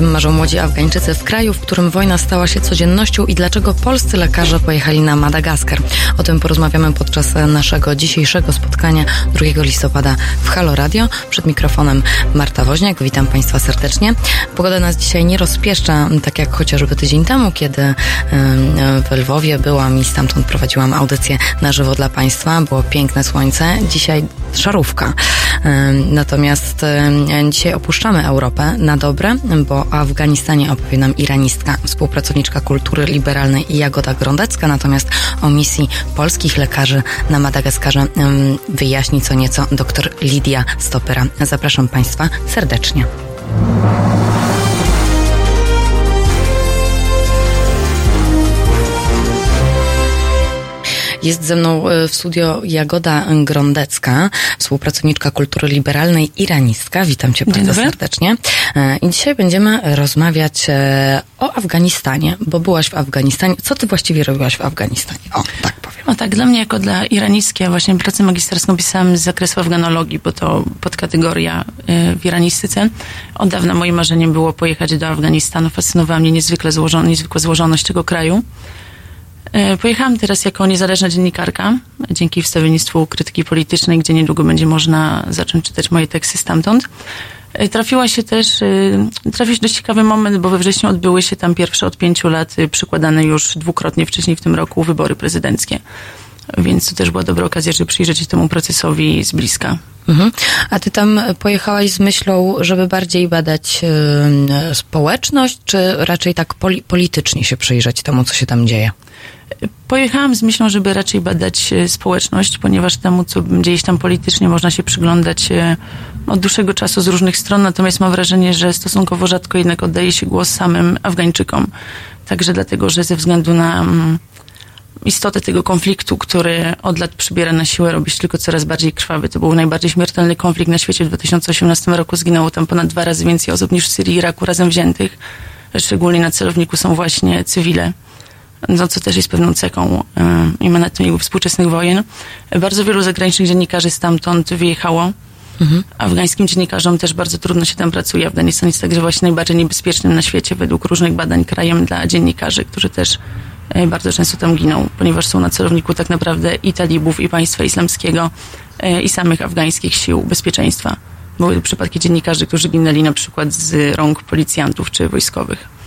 czym marzą młodzi Afgańczycy w kraju, w którym wojna stała się codziennością i dlaczego polscy lekarze pojechali na Madagaskar. O tym porozmawiamy podczas naszego dzisiejszego spotkania 2 listopada w Halo Radio. Przed mikrofonem Marta Woźniak. Witam Państwa serdecznie. Pogoda nas dzisiaj nie rozpieszcza, tak jak chociażby tydzień temu, kiedy w Lwowie byłam i stamtąd prowadziłam audycję na żywo dla Państwa. Było piękne słońce. Dzisiaj szarówka. Natomiast dzisiaj opuszczamy Europę na dobre, bo o Afganistanie opowie nam iranistka, współpracowniczka kultury liberalnej Jagoda Grądecka, natomiast o misji polskich lekarzy na Madagaskarze wyjaśni co nieco dr Lidia Stopera. Zapraszam Państwa serdecznie. Jest ze mną e, w studio Jagoda Grądecka, współpracowniczka kultury liberalnej iranistka. Witam Cię bardzo serdecznie. E, I dzisiaj będziemy rozmawiać e, o Afganistanie, bo byłaś w Afganistanie. Co Ty właściwie robiłaś w Afganistanie? O, tak powiem. O tak, dla mnie jako dla iranistki, ja właśnie pracę magisterską pisałam z zakresu afganologii, bo to podkategoria w iranistyce. Od dawna moim marzeniem było pojechać do Afganistanu. Fascynowała mnie niezwykle złożona, niezwykła złożoność tego kraju. E, pojechałam teraz jako niezależna dziennikarka dzięki wstawiennictwu krytyki politycznej, gdzie niedługo będzie można zacząć czytać moje teksty stamtąd. E, trafiła się też, e, trafił się dość ciekawy moment, bo we wrześniu odbyły się tam pierwsze od pięciu lat przykładane już dwukrotnie wcześniej w tym roku wybory prezydenckie. Więc to też była dobra okazja, żeby przyjrzeć się temu procesowi z bliska. Mhm. A ty tam pojechałaś z myślą, żeby bardziej badać y, społeczność, czy raczej tak poli politycznie się przyjrzeć temu, co się tam dzieje? Pojechałam z myślą, żeby raczej badać e, społeczność, ponieważ temu, co dzieje się tam politycznie, można się przyglądać e, od dłuższego czasu z różnych stron, natomiast mam wrażenie, że stosunkowo rzadko jednak oddaje się głos samym Afgańczykom. Także dlatego, że ze względu na mm, istotę tego konfliktu, który od lat przybiera na siłę, robi się tylko coraz bardziej krwawy. To był najbardziej śmiertelny konflikt na świecie w 2018 roku. Zginęło tam ponad dwa razy więcej osób niż w Syrii i Iraku razem wziętych. Szczególnie na celowniku są właśnie cywile no, co też jest pewną cechą y, i manetą współczesnych wojen. Bardzo wielu zagranicznych dziennikarzy stamtąd wyjechało. Mhm. Afgańskim dziennikarzom też bardzo trudno się tam pracuje. Afganistan jest także właśnie najbardziej niebezpiecznym na świecie według różnych badań krajem dla dziennikarzy, którzy też y, bardzo często tam giną, ponieważ są na celowniku tak naprawdę i talibów, i państwa islamskiego, y, i samych afgańskich sił bezpieczeństwa. Były przypadki dziennikarzy, którzy ginęli na przykład z rąk policjantów czy wojskowych.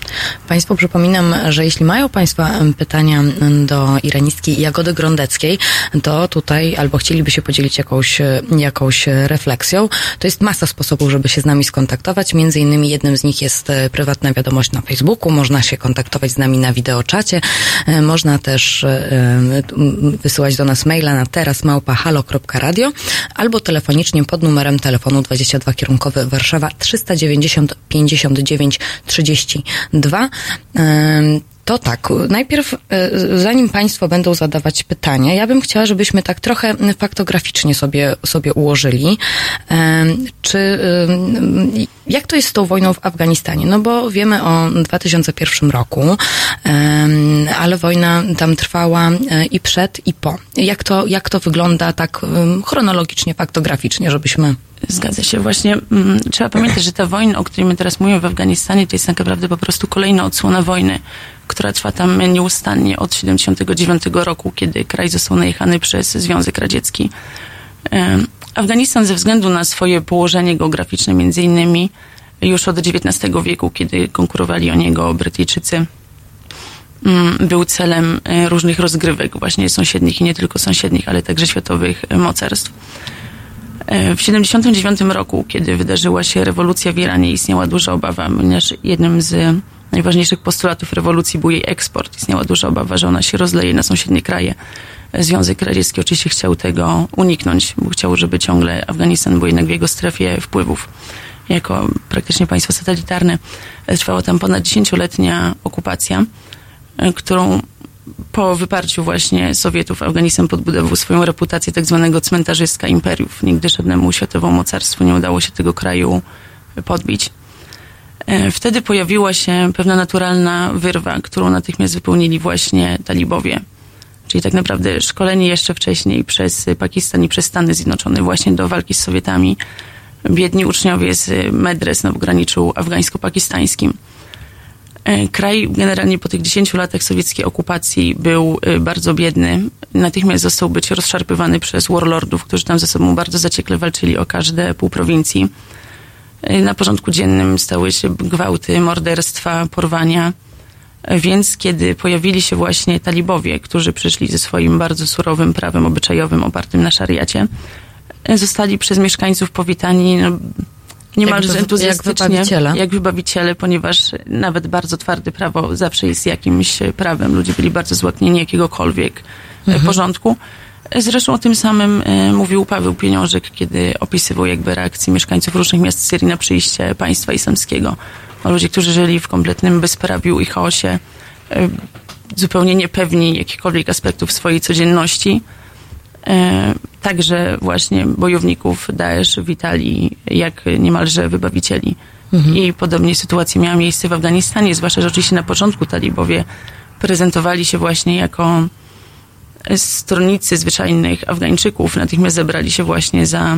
Państwu przypominam, że jeśli mają Państwa pytania do iranistki Jagody Grądeckiej, to tutaj albo chcieliby się podzielić jakąś, jakąś refleksją, to jest masa sposobów, żeby się z nami skontaktować. Między innymi jednym z nich jest e, prywatna wiadomość na Facebooku, można się kontaktować z nami na wideoczacie, e, można też e, wysyłać do nas maila na terasmałpa.halo.radio albo telefonicznie pod numerem telefonu 22 kierunkowy Warszawa 390 59 30 Dwa, to tak, najpierw, e, zanim Państwo będą zadawać pytania, ja bym chciała, żebyśmy tak trochę faktograficznie sobie, sobie ułożyli. Czy, jak to jest z tą wojną w Afganistanie? No bo wiemy o 2001 roku, ale wojna tam trwała e, i przed, i po. Jak to, jak to wygląda tak chronologicznie, faktograficznie, żebyśmy Zgadza się. Właśnie mm, trzeba pamiętać, że ta wojna, o której my teraz mówimy w Afganistanie, to jest tak naprawdę po prostu kolejna odsłona wojny, która trwa tam nieustannie od 79 roku, kiedy kraj został najechany przez Związek Radziecki. Afganistan ze względu na swoje położenie geograficzne między innymi już od XIX wieku, kiedy konkurowali o niego Brytyjczycy, mm, był celem e, różnych rozgrywek właśnie sąsiednich i nie tylko sąsiednich, ale także światowych mocarstw. E, w 1979 roku, kiedy wydarzyła się rewolucja w Iranie, istniała duża obawa, ponieważ jednym z najważniejszych postulatów rewolucji był jej eksport. Istniała duża obawa, że ona się rozleje na sąsiednie kraje. Związek Radziecki oczywiście chciał tego uniknąć, bo chciał, żeby ciągle Afganistan był jednak w jego strefie wpływów. Jako praktycznie państwo satelitarne trwała tam ponad dziesięcioletnia okupacja, e, którą po wyparciu właśnie Sowietów Afganistan podbudował swoją reputację tak zwanego cmentarzystka imperiów. Nigdy żadnemu światowemu mocarstwu nie udało się tego kraju podbić. E, wtedy pojawiła się pewna naturalna wyrwa, którą natychmiast wypełnili właśnie talibowie. Czyli tak naprawdę szkoleni jeszcze wcześniej przez Pakistan i przez Stany Zjednoczone właśnie do walki z Sowietami. biedni uczniowie z medres na pograniczu afgańsko-pakistańskim. E, kraj generalnie po tych 10 latach sowieckiej okupacji był e, bardzo biedny. Natychmiast został być rozszarpywany przez warlordów, którzy tam ze sobą bardzo zaciekle walczyli o każde pół prowincji. E, na porządku dziennym stały się gwałty, morderstwa, porwania. Więc kiedy pojawili się właśnie talibowie, którzy przyszli ze swoim bardzo surowym prawem obyczajowym opartym na szariacie, zostali przez mieszkańców powitani no, niemalże jak, entuzjastycznie, jak wybawiciele. jak wybawiciele, ponieważ nawet bardzo twarde prawo zawsze jest jakimś prawem. Ludzie byli bardzo złaknieni jakiegokolwiek mhm. porządku. Zresztą o tym samym e, mówił Paweł Pieniążek, kiedy opisywał jakby reakcję mieszkańców różnych miast Syrii na przyjście państwa islamskiego. O ludzie, którzy żyli w kompletnym bezprawiu i chaosie, e, zupełnie niepewni jakichkolwiek aspektów swojej codzienności. E, także właśnie bojowników Daesh witali jak niemalże wybawicieli. Mhm. I podobnie sytuacja miała miejsce w Afganistanie, zwłaszcza, że oczywiście na początku talibowie prezentowali się właśnie jako stronnicy zwyczajnych Afgańczyków. Natychmiast zebrali się właśnie za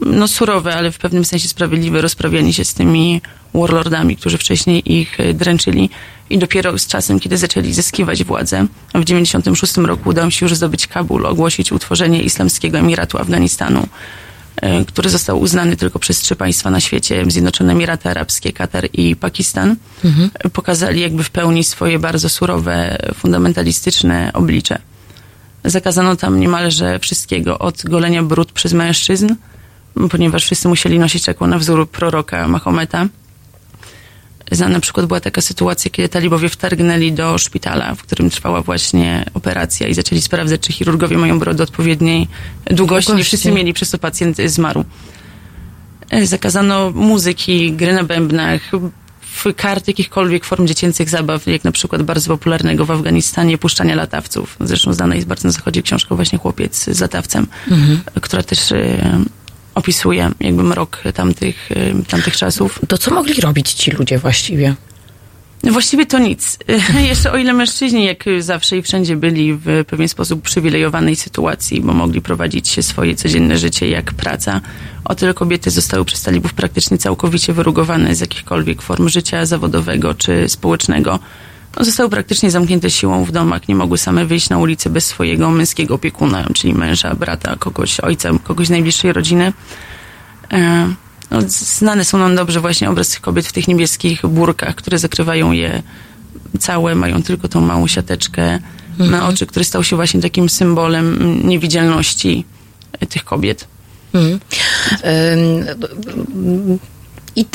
no, surowe, ale w pewnym sensie sprawiedliwe rozprawianie się z tymi warlordami, którzy wcześniej ich dręczyli. I dopiero z czasem, kiedy zaczęli zyskiwać władzę, w 96 roku udało się już zdobyć Kabul, ogłosić utworzenie Islamskiego Emiratu Afganistanu, e, który został uznany tylko przez trzy państwa na świecie, Zjednoczone Emiraty Arabskie, Katar i Pakistan. Mhm. Pokazali jakby w pełni swoje bardzo surowe, fundamentalistyczne oblicze. Zakazano tam niemalże wszystkiego, od golenia brud przez mężczyzn, ponieważ wszyscy musieli nosić taką na wzór proroka Mahometa, na przykład była taka sytuacja, kiedy talibowie wtargnęli do szpitala, w którym trwała właśnie operacja i zaczęli sprawdzać, czy chirurgowie mają brodę odpowiedniej długości. Nie wszyscy mieli, przez to pacjent zmarł. E, zakazano muzyki, gry na bębnach, kart jakichkolwiek form dziecięcych zabaw, jak na przykład bardzo popularnego w Afganistanie puszczania latawców. Zresztą znana jest bardzo na zachodzie książka właśnie Chłopiec z latawcem, mhm. która też e, opisuje jakby mrok tamtych, y, tamtych czasów. To co mogli robić ci ludzie właściwie? Właściwie to nic. Jeszcze o ile mężczyźni, jak zawsze i wszędzie byli w pewien sposób przywilejowanej sytuacji, bo mogli prowadzić swoje codzienne życie jak praca, o tyle kobiety zostały przez talibów praktycznie całkowicie wyrugowane z jakichkolwiek form życia zawodowego czy społecznego. No, zostały praktycznie zamknięte siłą w domach, nie mogły same wyjść na ulicę bez swojego męskiego opiekuna, czyli męża, brata, kogoś, ojca, kogoś z najbliższej rodziny. E, no, znane są nam dobrze właśnie obraz tych kobiet w tych niebieskich burkach, które zakrywają je całe, mają tylko tą małą siateczkę mhm. na oczy, który stał się właśnie takim symbolem niewidzialności tych kobiet. Mhm. I,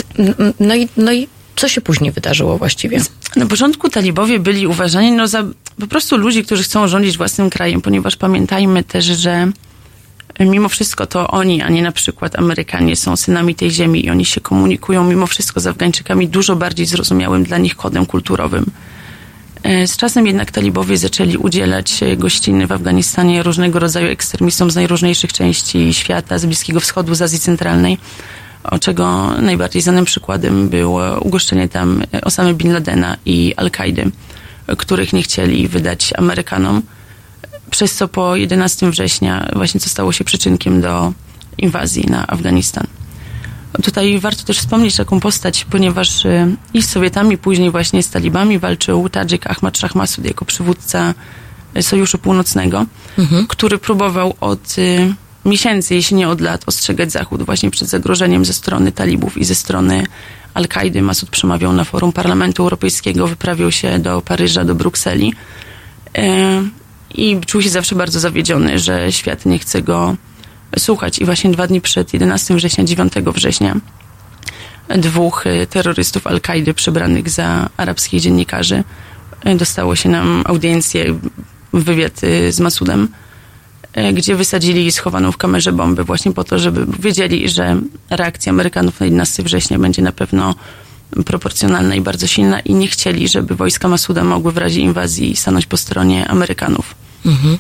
no, i, no i co się później wydarzyło właściwie? Na początku talibowie byli uważani no, za po prostu ludzi, którzy chcą rządzić własnym krajem, ponieważ pamiętajmy też, że mimo wszystko to oni, a nie na przykład Amerykanie są synami tej ziemi i oni się komunikują mimo wszystko z Afgańczykami dużo bardziej zrozumiałym dla nich kodem kulturowym. E, z czasem jednak talibowie zaczęli udzielać gościny w Afganistanie różnego rodzaju ekstremistom z najróżniejszych części świata, z Bliskiego Wschodu, z Azji Centralnej czego najbardziej znanym przykładem było ugoszczenie tam Osamy Bin Ladena i Al-Kaidy, których nie chcieli wydać Amerykanom, przez co po 11 września właśnie co stało się przyczynkiem do inwazji na Afganistan. Tutaj warto też wspomnieć taką postać, ponieważ y, i z Sowietami, później właśnie z talibami walczył Tadżyk Ahmad Shah Masud jako przywódca Sojuszu Północnego, mhm. który próbował od y, miesięcy, jeśli nie od lat, ostrzegać Zachód właśnie przed zagrożeniem ze strony talibów i ze strony Al-Kaidy. Masud przemawiał na forum Parlamentu Europejskiego, wyprawiał się do Paryża, do Brukseli e, i czuł się zawsze bardzo zawiedziony, że świat nie chce go słuchać. I właśnie dwa dni przed 11 września, 9 września dwóch e, terrorystów Al-Kaidy przebranych za arabskich dziennikarzy e, dostało się nam audiencję, wywiad z Masudem gdzie wysadzili schowaną w kamerze bombę właśnie po to, żeby wiedzieli, że reakcja Amerykanów na 11 września będzie na pewno proporcjonalna i bardzo silna i nie chcieli, żeby wojska Masuda mogły w razie inwazji stanąć po stronie Amerykanów. Mhm.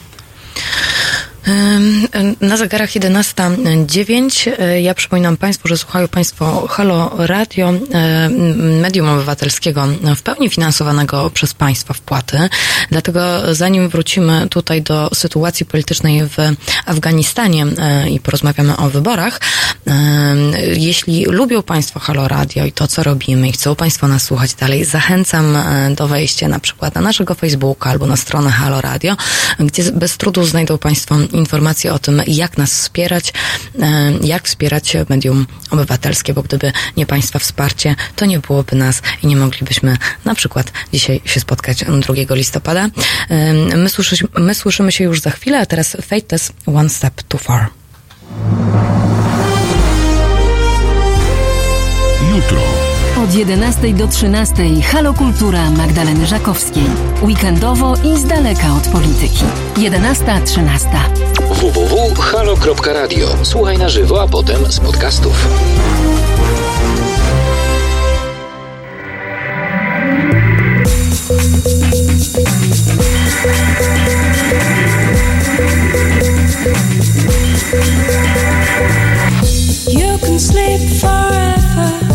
Na zegarach 11.09. Ja przypominam Państwu, że słuchają Państwo Halo Radio, medium obywatelskiego w pełni finansowanego przez Państwa wpłaty. Dlatego zanim wrócimy tutaj do sytuacji politycznej w Afganistanie i porozmawiamy o wyborach, jeśli lubią Państwo Halo Radio i to, co robimy i chcą Państwo nas słuchać dalej, zachęcam do wejścia na przykład na naszego Facebooka albo na stronę Halo Radio, gdzie bez trudu znajdą Państwo informacje o tym, jak nas wspierać, e, jak wspierać medium obywatelskie, bo gdyby nie Państwa wsparcie, to nie byłoby nas i nie moglibyśmy na przykład dzisiaj się spotkać 2 listopada. E, my, słyszy, my słyszymy się już za chwilę, a teraz Fate Test One Step Too Far. 11 do 13 Halo Kultura Magdaleny Żakowskiej. Weekendowo i z daleka od polityki. 11.13. www.halo.radio. Słuchaj na żywo, a potem z podcastów. You can sleep forever.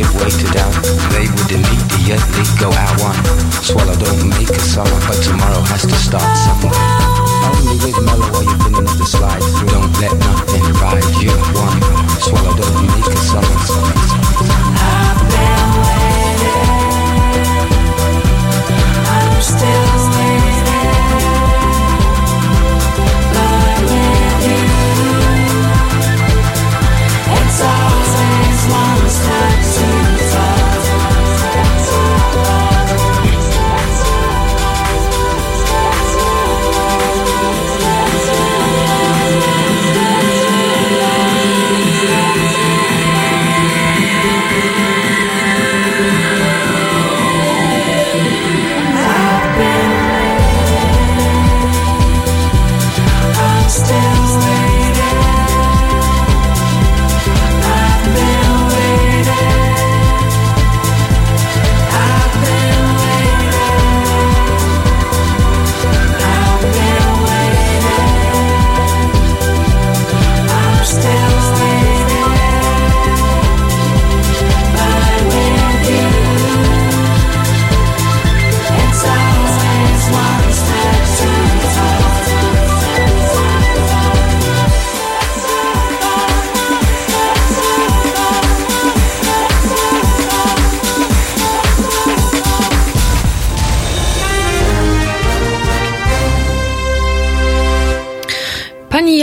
give way to doubt, they would immediately go out one. Swallow don't make a summer, but tomorrow has to start somewhere. Only with mellow you're feeling up the slide through. Don't let nothing ride you one. Swallow don't make a summer.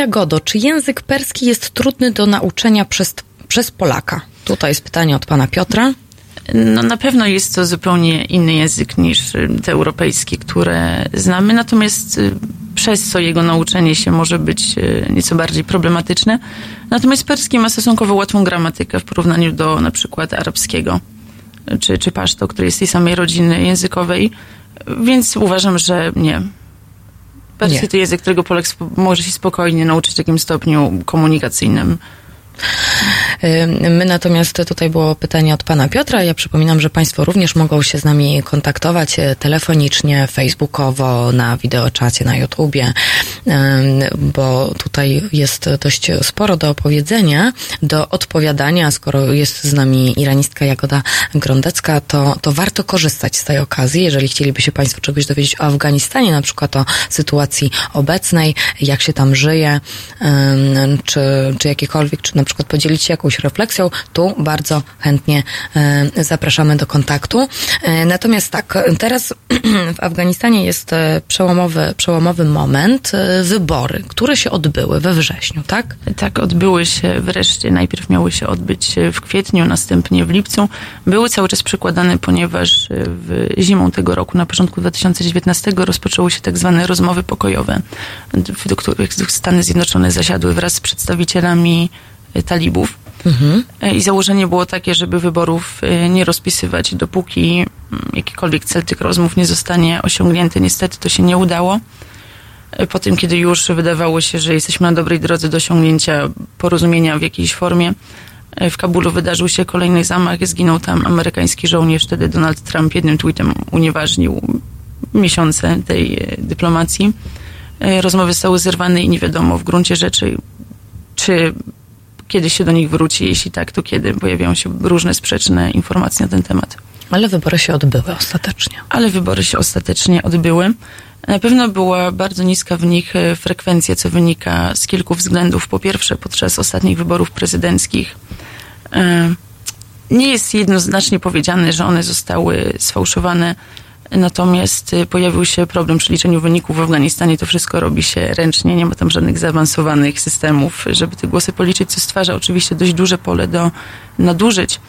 Jagodo, czy język perski jest trudny do nauczenia przez, przez Polaka? Tutaj jest pytanie od pana Piotra. No na pewno jest to zupełnie inny język niż y, te europejskie, które znamy, natomiast y, przez co jego nauczenie się może być y, nieco bardziej problematyczne. Natomiast perski ma stosunkowo łatwą gramatykę w porównaniu do na przykład arabskiego czy, czy paszto, który jest tej samej rodziny językowej, więc uważam, że nie. Perski to język, którego Polak może się spokojnie nauczyć w takim stopniu komunikacyjnym. Y, My natomiast tutaj było pytanie od pana Piotra. Ja przypominam, że państwo również mogą się z nami kontaktować e, telefonicznie, facebookowo, na wideoczacie, na YouTubie, ym, bo tutaj jest dość sporo do opowiedzenia, do odpowiadania. Skoro jest z nami iranistka Jagoda Grondecka, to, to warto korzystać z tej okazji, jeżeli chcieliby się państwo czegoś dowiedzieć o Afganistanie, na przykład o sytuacji obecnej, jak się tam żyje, czy, czy jakiekolwiek, czy na przykład podzielić się jakąś refleksją, tu bardzo chętnie e, zapraszamy do kontaktu. E, Natomiast tak, teraz w Afganistanie jest e, przełomowy, przełomowy moment, wybory, które się odbyły we wrześniu, tak? Tak, odbyły się wreszcie. Najpierw miały się odbyć w kwietniu, następnie w lipcu. Były cały czas przekładane, ponieważ w zimą tego roku, na początku 2019, rozpoczęły się tak zwane rozmowy pokojowe, do których Stany Zjednoczone zasiadły wraz z przedstawicielami talibów. E, I założenie było takie, żeby wyborów e, nie rozpisywać, dopóki mm, jakikolwiek cel tych rozmów nie zostanie osiągnięty. Niestety to się nie udało. Po tym, kiedy już wydawało się, że jesteśmy na dobrej drodze do osiągnięcia porozumienia w jakiejś formie, w Kabulu wydarzył się kolejny zamach, zginął tam amerykański żołnierz. Wtedy Donald Trump jednym tweetem unieważnił miesiące tej dyplomacji. Rozmowy zostały zerwane i nie wiadomo w gruncie rzeczy, czy kiedy się do nich wróci, jeśli tak, to kiedy pojawiają się różne sprzeczne informacje na ten temat. Ale wybory się odbyły ostatecznie. Ale wybory się ostatecznie odbyły. Na pewno była bardzo niska w nich e, frekwencja, co wynika z kilku względów. Po pierwsze, podczas ostatnich wyborów prezydenckich e, nie jest jednoznacznie powiedziane, że one zostały sfałszowane. Natomiast e, pojawił się problem przy liczeniu wyników w Afganistanie. To wszystko robi się ręcznie, nie ma tam żadnych zaawansowanych systemów, żeby te głosy policzyć, co stwarza oczywiście dość duże pole do nadużyć.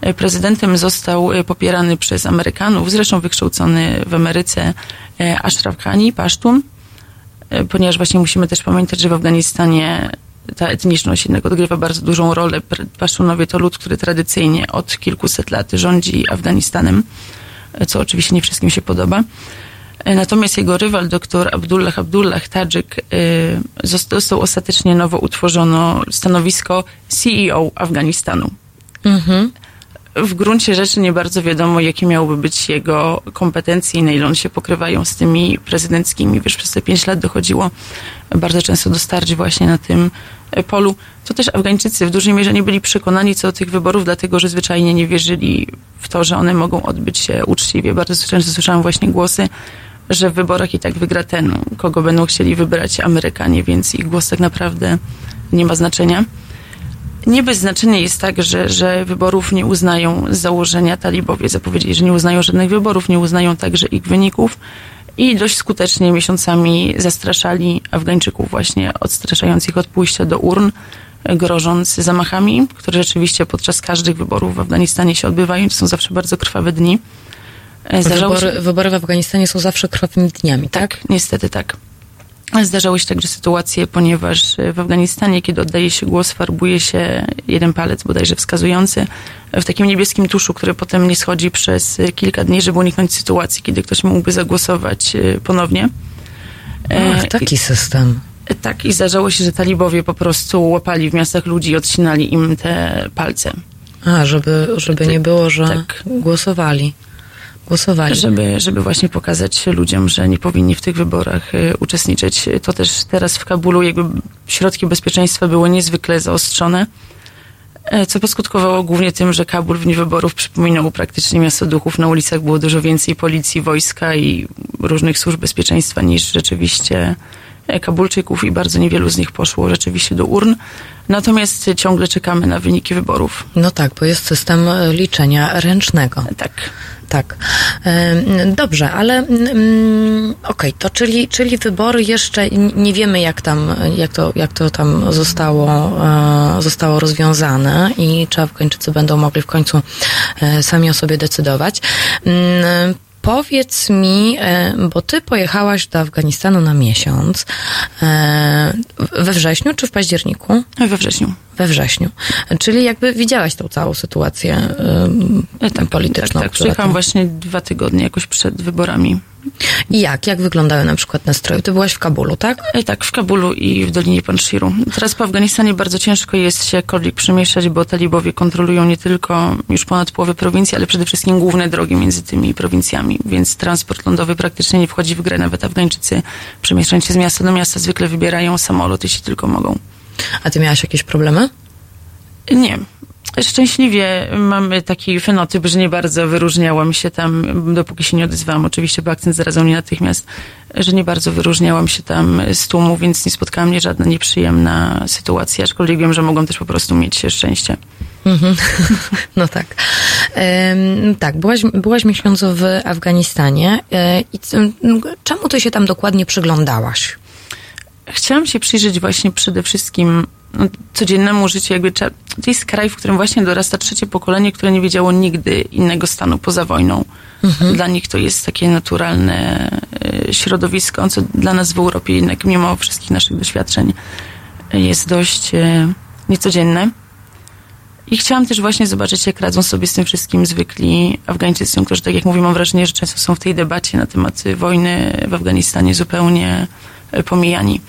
E, Prezydentem został e, popierany przez Amerykanów, zresztą wykształcony w Ameryce Ashraf Ghani, Pasztun, ponieważ właśnie musimy też pamiętać, że w Afganistanie ta etniczność jednak odgrywa bardzo dużą rolę. Pasztunowie to lud, który tradycyjnie od kilkuset lat rządzi Afganistanem, co oczywiście nie wszystkim się podoba. E, Natomiast jego rywal, dr Abdullah Abdullah Tadżyk, e, zost- został ostatecznie nowo utworzono stanowisko CEO Afganistanu w gruncie rzeczy nie bardzo wiadomo, jakie miałyby być jego kompetencje i na ile one się pokrywają z tymi prezydenckimi. Wiesz, przez te pięć lat dochodziło bardzo często do starć właśnie na tym e, polu. To też Afgańczycy w dużej mierze nie byli przekonani co do tych wyborów, dlatego że zwyczajnie nie wierzyli w to, że one mogą odbyć się uczciwie. Bardzo często słyszałam właśnie głosy, że w wyborach i tak wygra ten, kogo będą chcieli wybrać Amerykanie, więc ich głos tak naprawdę nie ma znaczenia. Nie bez znaczenia jest tak, że, że wyborów nie uznają z założenia talibowie. Zapowiedzieli, że nie uznają żadnych wyborów, nie uznają także ich wyników i dość skutecznie miesiącami zastraszali Afgańczyków właśnie, odstraszając ich od pójścia do urn, grożąc zamachami, które rzeczywiście podczas każdych wyborów w Afganistanie się odbywają. To są zawsze bardzo krwawe dni. E, Zdarzało się- Wybory, wybory w Afganistanie są zawsze krwawnymi dniami, tak? tak, niestety tak. Zdarzały się także sytuacje, ponieważ w Afganistanie, kiedy oddaje się głos, farbuje się jeden palec bodajże wskazujący w takim niebieskim tuszu, który potem nie schodzi przez kilka dni, żeby uniknąć sytuacji, kiedy ktoś mógłby zagłosować e, ponownie. E, Ach, taki system. i- tak, i zdarzało się, że talibowie po prostu łapali w miastach ludzi i odcinali im te palce. A, żeby, żeby nie było, że Tak. głosowali. Głosowali. żeby, żeby właśnie pokazać ludziom, że nie powinni w tych wyborach y, uczestniczyć. To też teraz w Kabulu jakby środki bezpieczeństwa były niezwykle zaostrzone, e, co poskutkowało głównie tym, że Kabul w dniu wyborów przypominał praktycznie miasto duchów. Na ulicach było dużo więcej policji, wojska i różnych służb bezpieczeństwa niż rzeczywiście e, Kabulczyków i bardzo niewielu z nich poszło rzeczywiście do urn. Natomiast ciągle czekamy na wyniki wyborów. No tak, bo jest system e, liczenia ręcznego. Tak. Tak. Dobrze, ale mm, okej, to czyli, czyli wybory jeszcze nie wiemy, jak tam, jak to, jak to tam zostało, e, zostało rozwiązane i czy Afgańczycy będą mogli w końcu e, sami o sobie decydować. Powiedz mi, e, bo ty pojechałaś do Afganistanu na miesiąc, e, we wrześniu czy w październiku? We wrześniu. We wrześniu. Czyli jakby widziałaś tą całą sytuację E, tak, polityczną. Tak, tak. Przyjechałam właśnie dwa tygodnie jakoś przed wyborami. I jak? Jak wyglądały na przykład nastroje? Ty byłaś w Kabulu, tak? E, Tak, w Kabulu i w Dolinie Panshiru. Teraz po Afganistanie bardzo ciężko jest się jakkolwiek przemieszczać, bo talibowie kontrolują nie tylko już ponad połowę prowincji, ale przede wszystkim główne drogi między tymi prowincjami, więc transport lądowy praktycznie nie wchodzi w grę. Nawet Afgańczycy przemieszczając się z miasta do miasta zwykle wybierają samolot, jeśli tylko mogą. A ty miałaś jakieś problemy? Nie. Szczęśliwie mamy taki fenotyp, że nie bardzo wyróżniałam się tam, dopóki się nie odezwałam. Oczywiście, bo akcent zarazał mnie natychmiast, że nie bardzo wyróżniałam się tam z tłumu, więc nie spotkała mnie żadna nieprzyjemna sytuacja, aczkolwiek wiem, że mogą też po prostu mieć szczęście. Mhm. No tak. Tak, byłaś, byłaś miesiąc w Afganistanie. E, I czemu ty się tam dokładnie przyglądałaś? Chciałam się przyjrzeć właśnie przede wszystkim no, codziennemu życiu. Jakby to jest kraj, w którym właśnie dorasta trzecie pokolenie, które nie wiedziało nigdy innego stanu poza wojną. Dla nich to jest takie naturalne e, środowisko, co dla nas w Europie jednak mimo wszystkich naszych doświadczeń jest dość e, niecodzienne. I chciałam też właśnie zobaczyć, jak radzą sobie z tym wszystkim zwykli Afgańczycy, którzy, tak jak mówię, mam wrażenie, że często są w tej debacie na temat wojny w Afganistanie zupełnie e, pomijani.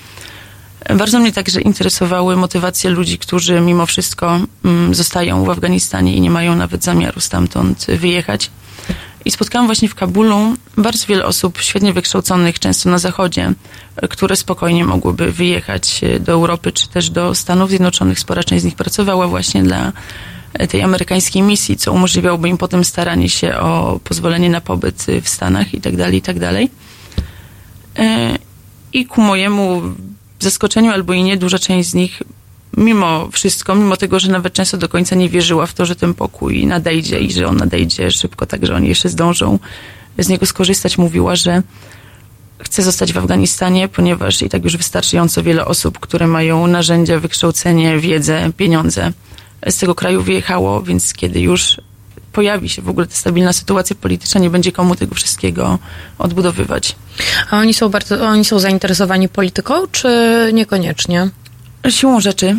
Bardzo mnie także interesowały motywacje ludzi, którzy mimo wszystko mm, zostają w Afganistanie i nie mają nawet zamiaru stamtąd wyjechać. I spotkałam właśnie w Kabulu bardzo wiele osób świetnie wykształconych, często na zachodzie, które spokojnie mogłyby wyjechać e, do Europy czy też do Stanów Zjednoczonych. Spora część z nich pracowała właśnie dla e, tej amerykańskiej misji, co umożliwiałoby im potem staranie się o pozwolenie na pobyt e, w Stanach i tak dalej, i tak I ku mojemu zaskoczeniu albo i nie, duża część z nich mimo wszystko, mimo tego, że nawet często do końca nie wierzyła w to, że ten pokój nadejdzie i że on nadejdzie szybko, tak że oni jeszcze zdążą z niego skorzystać, mówiła, że chce zostać w Afganistanie, ponieważ i tak już wystarczająco wiele osób, które mają narzędzia, wykształcenie, wiedzę, pieniądze z tego kraju wyjechało, więc kiedy już pojawi się w ogóle ta stabilna sytuacja polityczna, nie będzie komu tego wszystkiego odbudowywać. A oni są bardzo, oni są zainteresowani polityką, czy niekoniecznie? Siłą rzeczy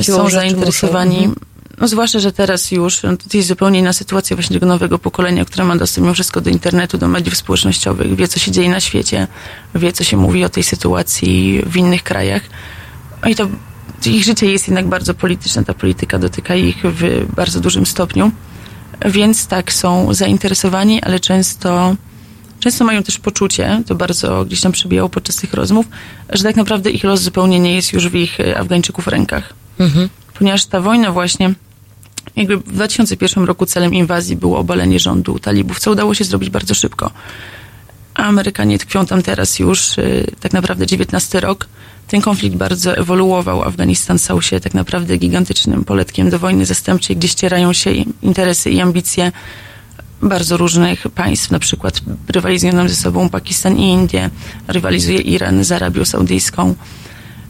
Siłą są rzeczy zainteresowani. muszą, No zwłaszcza, że teraz już no, to jest zupełnie inna sytuacja właśnie tego nowego pokolenia, które ma dostęp mimo wszystko do internetu, do mediów społecznościowych, wie co się dzieje na świecie, wie co się mówi o tej sytuacji w innych krajach. No I to ich życie jest jednak bardzo polityczne, ta polityka dotyka ich w bardzo dużym stopniu. Więc tak, są zainteresowani, ale często często mają też poczucie, to bardzo gdzieś tam przebijało podczas tych rozmów, że tak naprawdę ich los zupełnie nie jest już w ich e, Afgańczyków rękach. Mhm. Ponieważ ta wojna właśnie, jakby w 2001 roku celem inwazji było obalenie rządu talibów, co udało się zrobić bardzo szybko. Amerykanie tkwią tam teraz już y, tak naprawdę 19 rok. Ten konflikt bardzo ewoluował. Afganistan stał się tak naprawdę gigantycznym poletkiem do wojny zastępczej, gdzie ścierają się interesy i ambicje bardzo różnych państw, na przykład rywalizują nam ze sobą Pakistan i Indie, rywalizuje Iran z Arabią Saudyjską.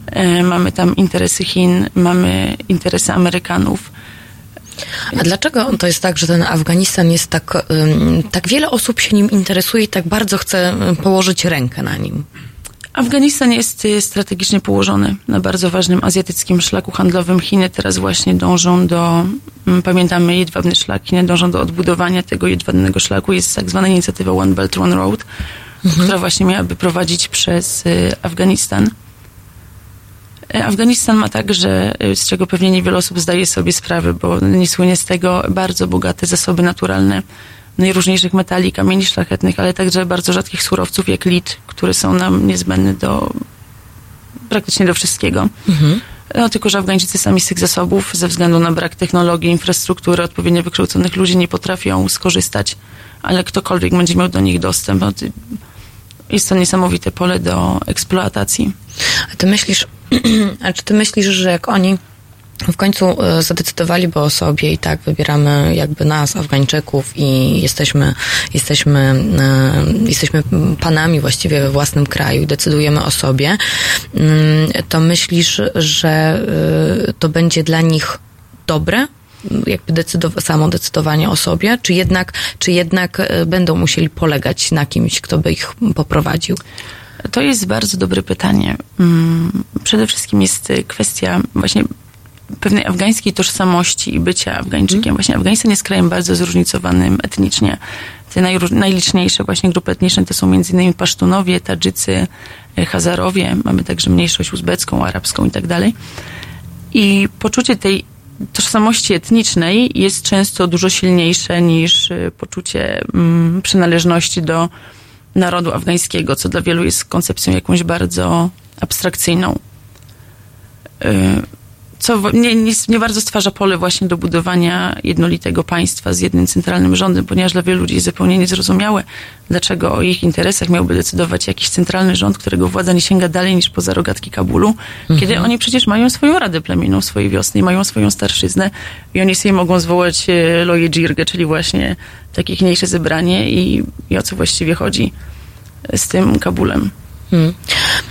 E, Mamy tam interesy Chin, mamy interesy Amerykanów. A dlaczego to jest tak, że ten Afganistan jest tak, tak wiele osób się nim interesuje i tak bardzo chce położyć rękę na nim? Afganistan jest strategicznie położony na bardzo ważnym azjatyckim szlaku handlowym. Chiny teraz właśnie dążą do, mm, pamiętamy jedwabny szlak, Chiny dążą do odbudowania tego jedwabnego szlaku. Jest tak zwana inicjatywa One Belt, One Road, która właśnie miałaby prowadzić przez y, Afganistan. E, Afganistan ma także, y, z czego pewnie niewiele osób zdaje sobie sprawę, bo nie słynie z tego bardzo bogate zasoby naturalne najróżniejszych metali, kamieni szlachetnych, ale także bardzo rzadkich surowców jak lit, które są nam niezbędne do praktycznie do wszystkiego. No tylko, że Afgańczycy sami z tych zasobów, ze względu na brak technologii, infrastruktury, odpowiednio wykształconych ludzi nie potrafią skorzystać, ale ktokolwiek będzie miał do nich dostęp. No, jest to niesamowite pole do eksploatacji. A ty myślisz, a czy ty myślisz, że jak oni w końcu e, zadecydowaliby o sobie i tak wybieramy jakby nas, Afgańczyków i jesteśmy, jesteśmy, e, jesteśmy panami właściwie we własnym kraju i decydujemy o sobie, mm, to myślisz, że e, to będzie dla nich dobre? jakby decydowa- samo decydowanie o sobie, czy jednak, czy jednak będą musieli polegać na kimś, kto by ich poprowadził? To jest bardzo dobre pytanie. Mm, Przede wszystkim jest kwestia właśnie pewnej afgańskiej tożsamości i bycia Afgańczykiem. Właśnie Afganistan jest krajem bardzo zróżnicowanym etnicznie. te najliczniejsze właśnie grupy etniczne to są między innymi Pasztunowie, Tadżycy, e, Hazarowie, mamy także mniejszość uzbecką, arabską i tak dalej. I poczucie tej tożsamości etnicznej jest często dużo silniejsze niż y, poczucie mm, przynależności do narodu afgańskiego, co dla wielu jest koncepcją jakąś bardzo abstrakcyjną. Co nie, nie, nie bardzo stwarza pole właśnie do budowania jednolitego państwa z jednym centralnym rządem, ponieważ dla wielu ludzi jest zupełnie niezrozumiałe, dlaczego o ich interesach miałby decydować jakiś centralny rząd, którego władza nie sięga dalej niż poza rogatki Kabulu, kiedy oni przecież mają swoją radę plemienną w swojej wiosny mają swoją starszyznę i oni sobie mogą zwołać e, loje dżirgę, czyli właśnie takie mniejsze zebranie i, i o co właściwie chodzi z tym Kabulem. Hmm.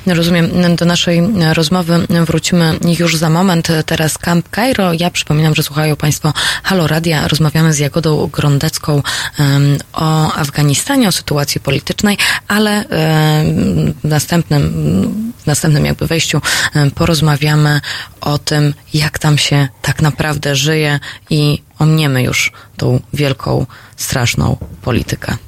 Rozumiem. Do naszej rozmowy wrócimy już za moment. Teraz Camp Cairo. Ja przypominam, że słuchają Państwo Halo Radia. Rozmawiamy z Jagodą Grondecką em, o Afganistanie, o sytuacji politycznej, ale em, w następnym, w następnym jakby wejściu em, porozmawiamy o tym, jak tam się tak naprawdę żyje i omniemy już tą wielką, straszną politykę.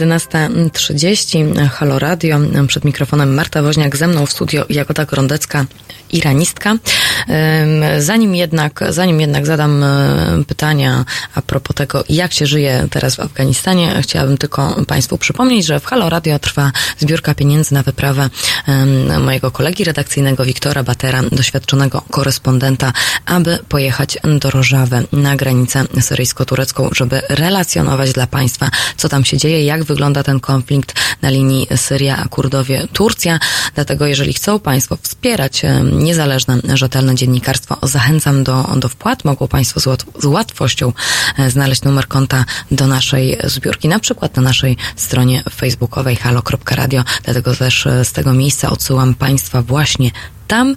11.30, Halo Radio, przed mikrofonem Marta Woźniak, ze mną w studio Jagoda Grondecka, iranistka. Zanim jednak, zanim jednak zadam e, pytania a propos tego, jak się żyje teraz w Afganistanie, chciałabym tylko Państwu przypomnieć, że w Halo Radio trwa zbiórka pieniędzy na wyprawę mojego kolegi redakcyjnego Wiktora Batera, doświadczonego korespondenta, aby pojechać do Rożawy na granicę syryjsko-turecką, żeby relacjonować dla Państwa, co tam się dzieje, jak wygląda ten konflikt na linii Syria, Kurdowie, Turcja. Dlatego jeżeli chcą Państwo wspierać niezależne, rzetelne dziennikarstwo, zachęcam do, do wpłat. Mogą Państwo z, łat, z łatwością e, znaleźć numer konta do naszej zbiórki, na przykład na naszej stronie facebookowej halo.radio. Dlatego też e, z tego miejsca odsyłam Państwa właśnie tam.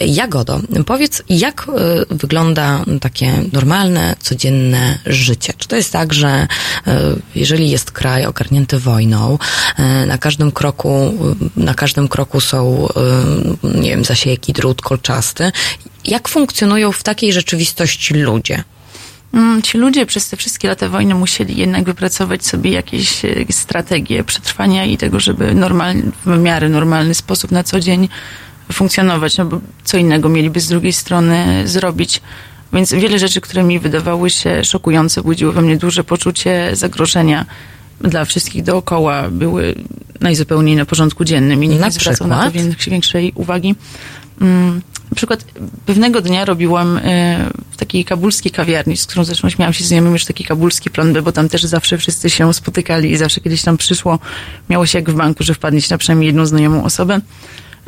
Jagodo, powiedz, jak y, wygląda takie normalne, codzienne życie? Czy to jest tak, że y, jeżeli jest kraj ogarnięty wojną, y, na każdym kroku, na każdym kroku są, nie wiem, zasieki, drut kolczasty. Jak funkcjonują w takiej rzeczywistości ludzie? Mm, Ci ludzie przez te wszystkie lata wojny musieli jednak wypracować sobie jakieś e, strategie przetrwania i tego, żeby normalny, w miarę normalny sposób na co dzień funkcjonować, no bo co innego mieliby z drugiej strony zrobić. Więc wiele rzeczy, które mi wydawały się szokujące, budziły we mnie duże poczucie zagrożenia dla wszystkich dookoła, były najzupełniej na porządku dziennym i nikt nie zwracał na to większej uwagi. Mm, Na przykład pewnego dnia robiłam e, w takiej kabulskiej kawiarni, z którą zresztą śmiałam się z znajomymi, że taki kabulski plan B, bo tam też zawsze wszyscy się spotykali i zawsze kiedyś tam przyszło, miało się jak w banku, że wpadnieć na przynajmniej jedną znajomą osobę.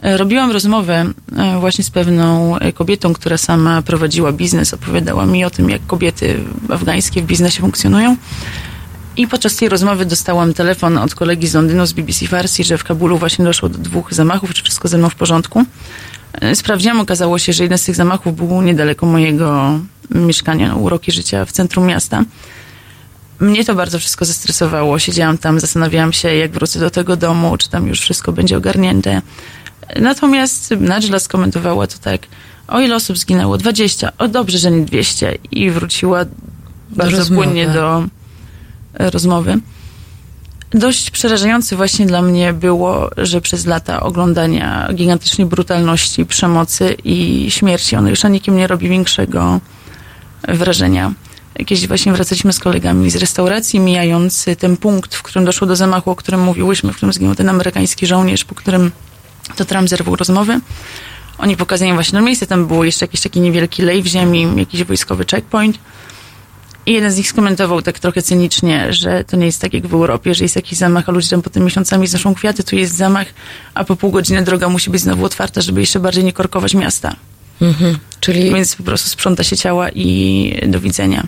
E, Robiłam rozmowę e, właśnie z pewną kobietą, która sama prowadziła biznes, opowiadała mi o tym, jak kobiety afgańskie w biznesie funkcjonują. I podczas tej rozmowy dostałam telefon od kolegi z Londynu, z BBC Farsi, że w Kabulu właśnie doszło do dwóch zamachów, czy wszystko ze mną w porządku. E, Sprawdziłam, okazało się, że jeden z tych zamachów był niedaleko mojego mieszkania, uroki życia w centrum miasta. Mnie to bardzo wszystko zestresowało. Siedziałam tam, zastanawiałam się, jak wrócę do tego domu, czy tam już wszystko będzie ogarnięte. Natomiast Nadżla skomentowała to tak, o ile osób zginęło? 20. O dobrze, że nie 200. I wróciła bardzo rozmowy. płynnie do rozmowy. Dość przerażające właśnie dla mnie było, że przez lata oglądania gigantycznej brutalności, przemocy i śmierci, ona już na nikim nie robi większego wrażenia. Jakieś właśnie wracaliśmy z kolegami z restauracji, mijając ten punkt, w którym doszło do zamachu, o którym mówiłyśmy, w którym zginął ten amerykański żołnierz, po którym to Trump zerwał rozmowy. Oni pokazali właśnie na miejsce, tam było jeszcze jakiś taki niewielki lej w ziemi, jakiś wojskowy checkpoint. I jeden z nich skomentował tak trochę cynicznie, że to nie jest tak jak w Europie, że jest jakiś zamach, a ludzie tam potem miesiącami znoszą kwiaty, tu jest zamach, a po pół godziny droga musi być znowu otwarta, żeby jeszcze bardziej nie korkować miasta. Mhm. Czyli Więc po prostu sprząta się ciała i do widzenia.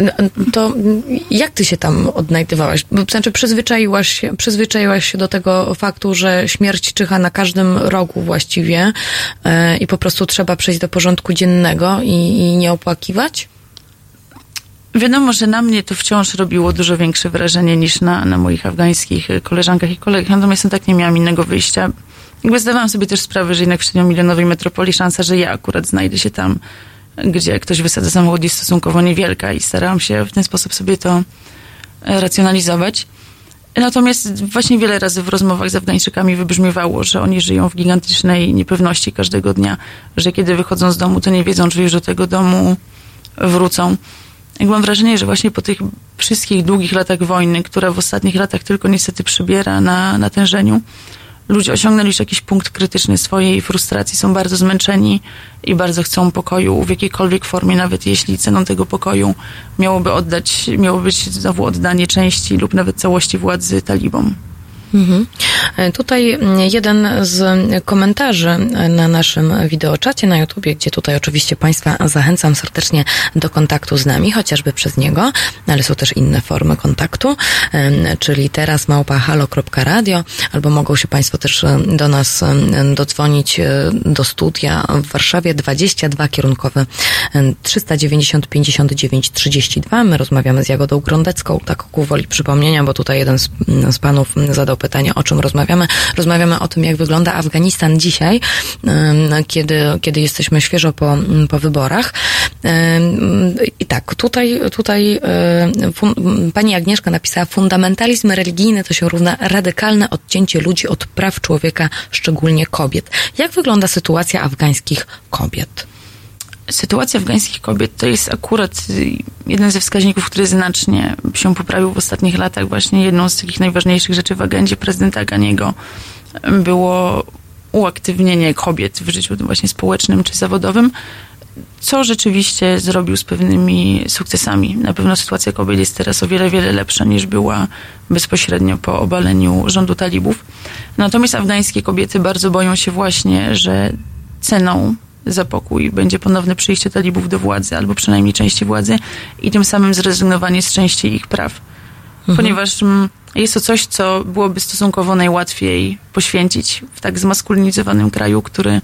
No, To jak ty się tam odnajdywałaś? Znaczy przyzwyczaiłaś się, przyzwyczaiłaś się do tego faktu, że śmierć czyha na każdym rogu właściwie e, i po prostu trzeba przejść do porządku dziennego i, i nie opłakiwać? Wiadomo, że na mnie to wciąż robiło dużo większe wrażenie niż na, na moich afgańskich koleżankach i kolegach. Natomiast ja tak nie miałam innego wyjścia. Jakby zdawałam sobie też sprawę, że jednak w średniomilionowej metropolii szansa, że ja akurat znajdę się tam, gdzie ktoś wysadza samochód jest stosunkowo niewielka i starałam się w ten sposób sobie to e, racjonalizować. Natomiast właśnie wiele razy w rozmowach z Afgańczykami wybrzmiewało, że oni żyją w gigantycznej niepewności każdego dnia, że kiedy wychodzą z domu, to nie wiedzą, czy już do tego domu wrócą. Jak mam wrażenie, że właśnie po tych wszystkich długich latach wojny, która w ostatnich latach tylko niestety przybiera na natężeniu, ludzie osiągnęli już jakiś punkt krytyczny swojej frustracji, są bardzo zmęczeni i bardzo chcą pokoju w jakiejkolwiek formie, nawet jeśli ceną tego pokoju miałoby oddać, miało być znowu oddanie części lub nawet całości władzy talibom. Mhm. E, Tutaj mm, jeden z komentarzy na naszym wideoczacie na YouTubie, gdzie tutaj oczywiście Państwa zachęcam serdecznie do kontaktu z nami, chociażby przez niego, ale są też inne formy kontaktu, czyli teraz małpa halo.radio, albo mogą się Państwo też e, do nas dodzwonić e, do studia w Warszawie 22 kierunkowy em, 390 59 32. My rozmawiamy z Jagodą Grondecką, tak ku woli przypomnienia, bo tutaj jeden z, z panów zadał pytanie, o czym rozmawiamy. Rozmawiamy o tym, jak wygląda Afganistan dzisiaj, kiedy, kiedy jesteśmy świeżo po, po wyborach. I tak, tutaj, tutaj e, pani Agnieszka napisała, fundamentalizm religijny to się równa radykalne odcięcie ludzi od praw człowieka, szczególnie kobiet. Jak wygląda sytuacja afgańskich kobiet? Sytuacja afgańskich kobiet to jest akurat jeden ze wskaźników, który znacznie się poprawił w ostatnich latach. Właśnie jedną z takich najważniejszych rzeczy w agendzie prezydenta Ganiego było uaktywnienie kobiet w życiu właśnie społecznym czy zawodowym, co rzeczywiście zrobił z pewnymi sukcesami. Na pewno sytuacja kobiet jest teraz o wiele, wiele lepsza niż była bezpośrednio po obaleniu rządu talibów. Natomiast afgańskie kobiety bardzo boją się właśnie, że ceną za pokój będzie ponowne przyjście talibów do władzy, albo przynajmniej części władzy i tym samym zrezygnowanie z części ich praw. Ponieważ mm, jest to coś, co byłoby stosunkowo najłatwiej poświęcić w tak zmaskulinizowanym kraju, który,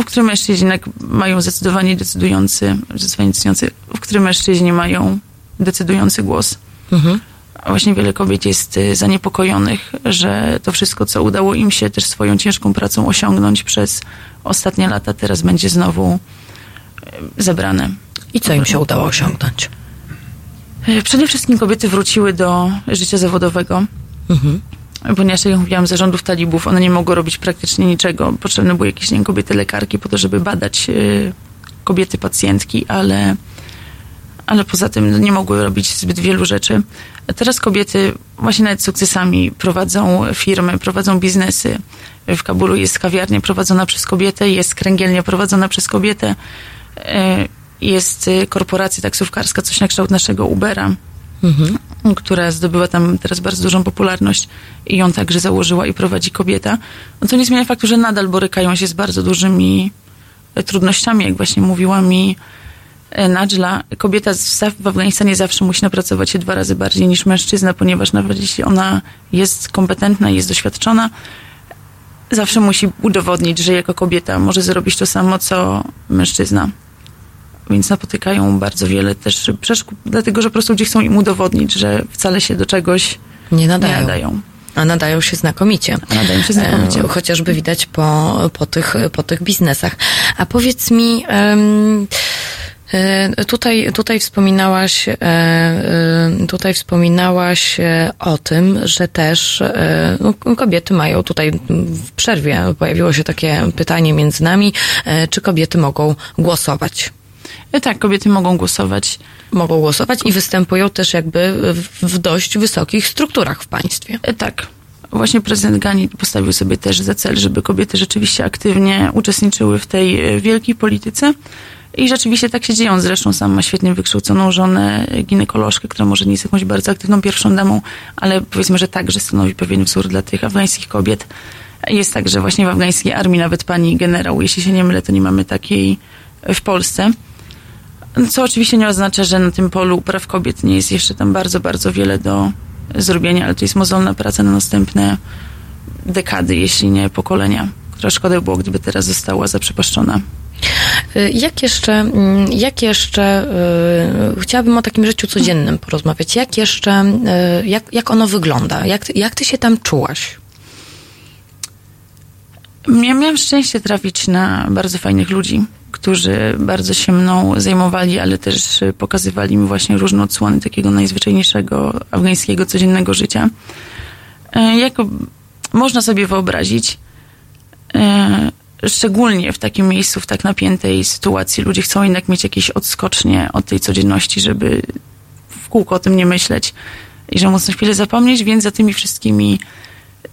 w którym mężczyźni jednak mają zdecydowanie decydujący, zdecydowanie decydujący, w którym mężczyźni mają decydujący głos. Mhm. Właśnie wiele kobiet jest y, zaniepokojonych, że to wszystko, co udało im się też swoją ciężką pracą osiągnąć przez ostatnie lata, teraz będzie znowu y, zabrane. I co im się udało osiągnąć? Y, Przede wszystkim kobiety wróciły do życia zawodowego, Mhm. ponieważ jak mówiłam, zarządów talibów, one nie mogły robić praktycznie niczego. Potrzebne były jakieś nie, kobiety lekarki po to, żeby badać kobiety pacjentki, ale, ale poza tym no, nie mogły robić zbyt wielu rzeczy. Teraz kobiety właśnie nawet sukcesami prowadzą firmy, prowadzą biznesy. W Kabulu jest kawiarnia prowadzona przez kobietę, jest kręgielnia prowadzona przez kobietę, y, jest y, korporacja taksówkarska, coś na kształt naszego Ubera Mhm. która zdobyła tam teraz bardzo dużą popularność i ją także założyła i prowadzi kobieta, no to nie zmienia faktu, że nadal borykają się z bardzo dużymi e, trudnościami, jak właśnie mówiła mi e, Najla. Kobieta w Afganistanie zawsze musi napracować się dwa razy bardziej niż mężczyzna, ponieważ nawet jeśli ona jest kompetentna, jest doświadczona, zawsze musi udowodnić, że jako kobieta może zrobić to samo, co mężczyzna. Więc napotykają bardzo wiele też przeszkód, dlatego że po prostu ludzie chcą im udowodnić, że wcale się do czegoś Nie nie nadają. nadają. A nadają się znakomicie. A nadają się znakomicie. E, Chociażby widać po, po, tych, po tych biznesach. A powiedz mi, e, tutaj, tutaj wspominałaś, e, e, tutaj wspominałaś e, o tym, że też e, no, kobiety mają tutaj w przerwie pojawiło się takie pytanie między nami, e, czy kobiety mogą głosować. E, Tak, kobiety mogą głosować. Mogą głosować i występują też jakby w, dość wysokich strukturach w państwie. E, Tak. Właśnie prezydent Gani postawił sobie też za cel, żeby kobiety rzeczywiście aktywnie uczestniczyły w tej e, wielkiej polityce. I rzeczywiście tak się dzieje. Zresztą sam ma świetnie wykształconą żonę, ginekolożkę, która może nie jest jakąś bardzo aktywną pierwszą damą, ale powiedzmy, że także stanowi pewien wzór dla tych afgańskich kobiet. Jest tak, że właśnie w afgańskiej armii nawet pani generał, jeśli się nie mylę, to nie mamy takiej w Polsce. Co oczywiście nie oznacza, że na tym polu praw kobiet nie jest jeszcze tam bardzo, bardzo wiele do zrobienia, ale to jest mozolna praca na następne dekady, jeśli nie pokolenia, która szkoda było, gdyby teraz została zaprzepaszczona. Y, Jak jeszcze, mm, jak jeszcze, y, chciałabym o takim życiu codziennym porozmawiać. Jak jeszcze, y, jak, jak ono wygląda? Jak, jak ty się tam czułaś? Ja miałam szczęście trafić na bardzo fajnych ludzi, którzy bardzo się mną zajmowali, ale też pokazywali mi właśnie różne odsłony takiego najzwyczajniejszego afgańskiego codziennego życia. E, Jak można sobie wyobrazić, e, szczególnie w takim miejscu, w tak napiętej sytuacji, ludzie chcą jednak mieć jakieś odskocznie od tej codzienności, żeby w kółko o tym nie myśleć i że móc na chwilę zapomnieć, więc za tymi wszystkimi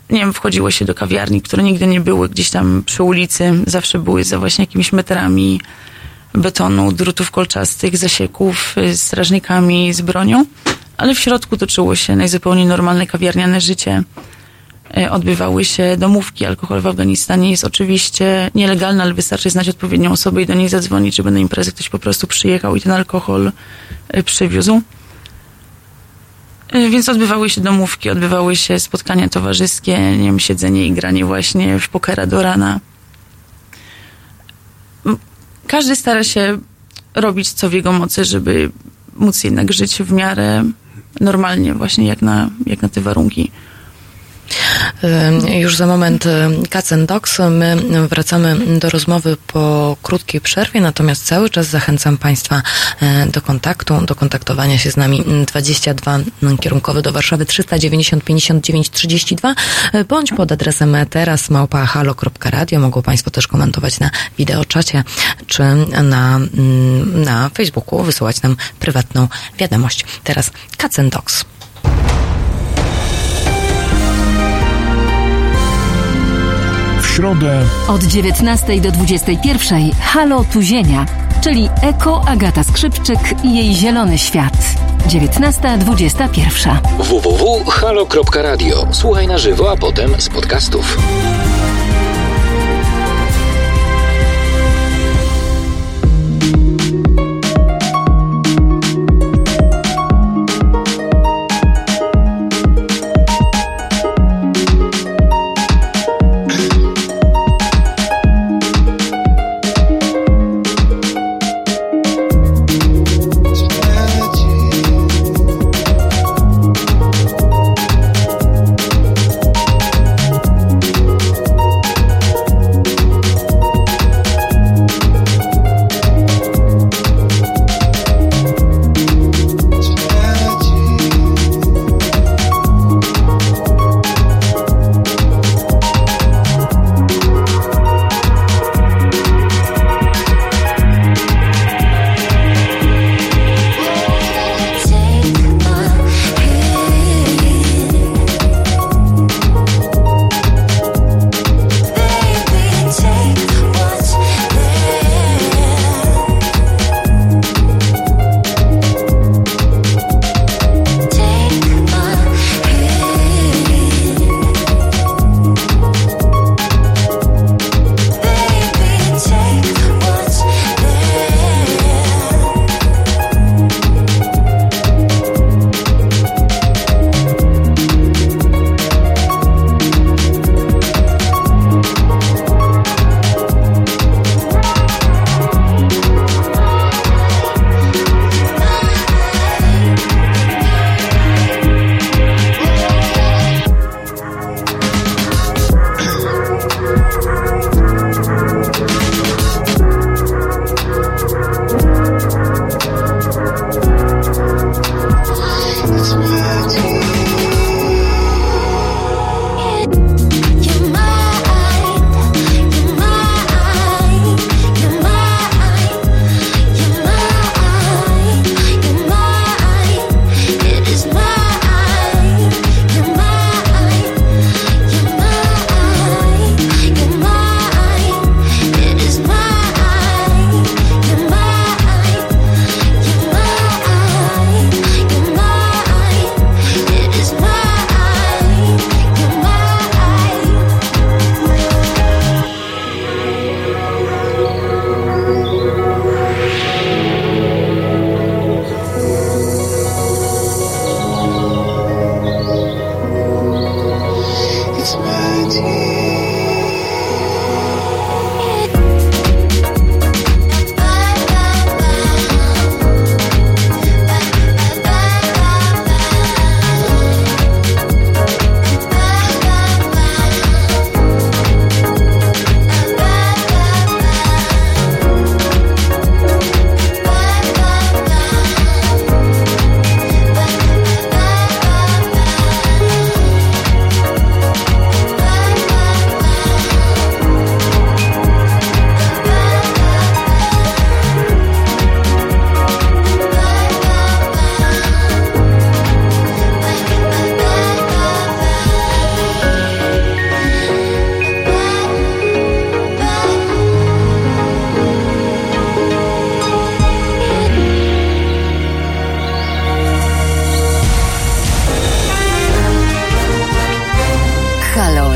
nie wiem, wchodziło się do kawiarni, które nigdy nie były gdzieś tam przy ulicy, zawsze były za właśnie jakimiś metrami betonu, drutów kolczastych, zasieków, y, z strażnikami, z bronią, ale w środku toczyło się najzupełniej normalne kawiarniane życie. Y, Odbywały się domówki. Alkohol w Afganistanie jest oczywiście nielegalny, ale wystarczy znać odpowiednią osobę i do niej zadzwonić, żeby na imprezę ktoś po prostu przyjechał i ten alkohol y, przywiózł. Y, Więc odbywały się domówki, odbywały się spotkania towarzyskie, nie wiem, siedzenie i granie właśnie w pokera do rana. Każdy stara się robić co w jego mocy, żeby móc jednak żyć w miarę normalnie, właśnie jak na, jak na te warunki. Już za moment and Dogs. My wracamy do rozmowy po krótkiej przerwie, natomiast cały czas zachęcam Państwa y, do kontaktu, do kontaktowania się z nami 22 kierunkowy do Warszawy 390 59 32 y, bądź pod adresem teraz małpa.halo.radio. Mogą Państwo też komentować na wideoczacie czy na, mm, na Facebooku, wysyłać nam prywatną wiadomość. Teraz Cats and środę Od 19 do 21 Halo Tuzienia, czyli Eko Agata Skrzypczyk i jej zielony świat. 19.21. www.halo.radio. Słuchaj na żywo, a potem z podcastów.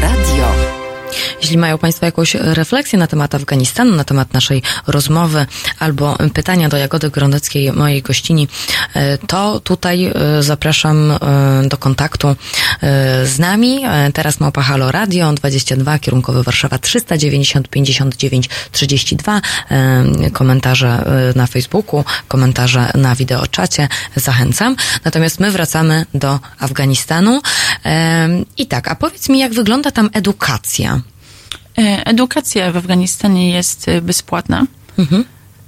Radio. Jeśli mają Państwo jakąś e, refleksję na temat Afganistanu, na temat naszej rozmowy albo pytania do Jagody Grondeckiej, mojej gościni, e, to tutaj e, zapraszam do kontaktu z nami. Teraz Małpa Halo Radio 22, kierunkowy Warszawa 390 59 32. Komentarze na Facebooku, komentarze na wideoczacie. Zachęcam. Natomiast my wracamy do Afganistanu. I tak, a powiedz mi, jak wygląda tam edukacja? E, Edukacja w Afganistanie jest e, bezpłatna. Mhm.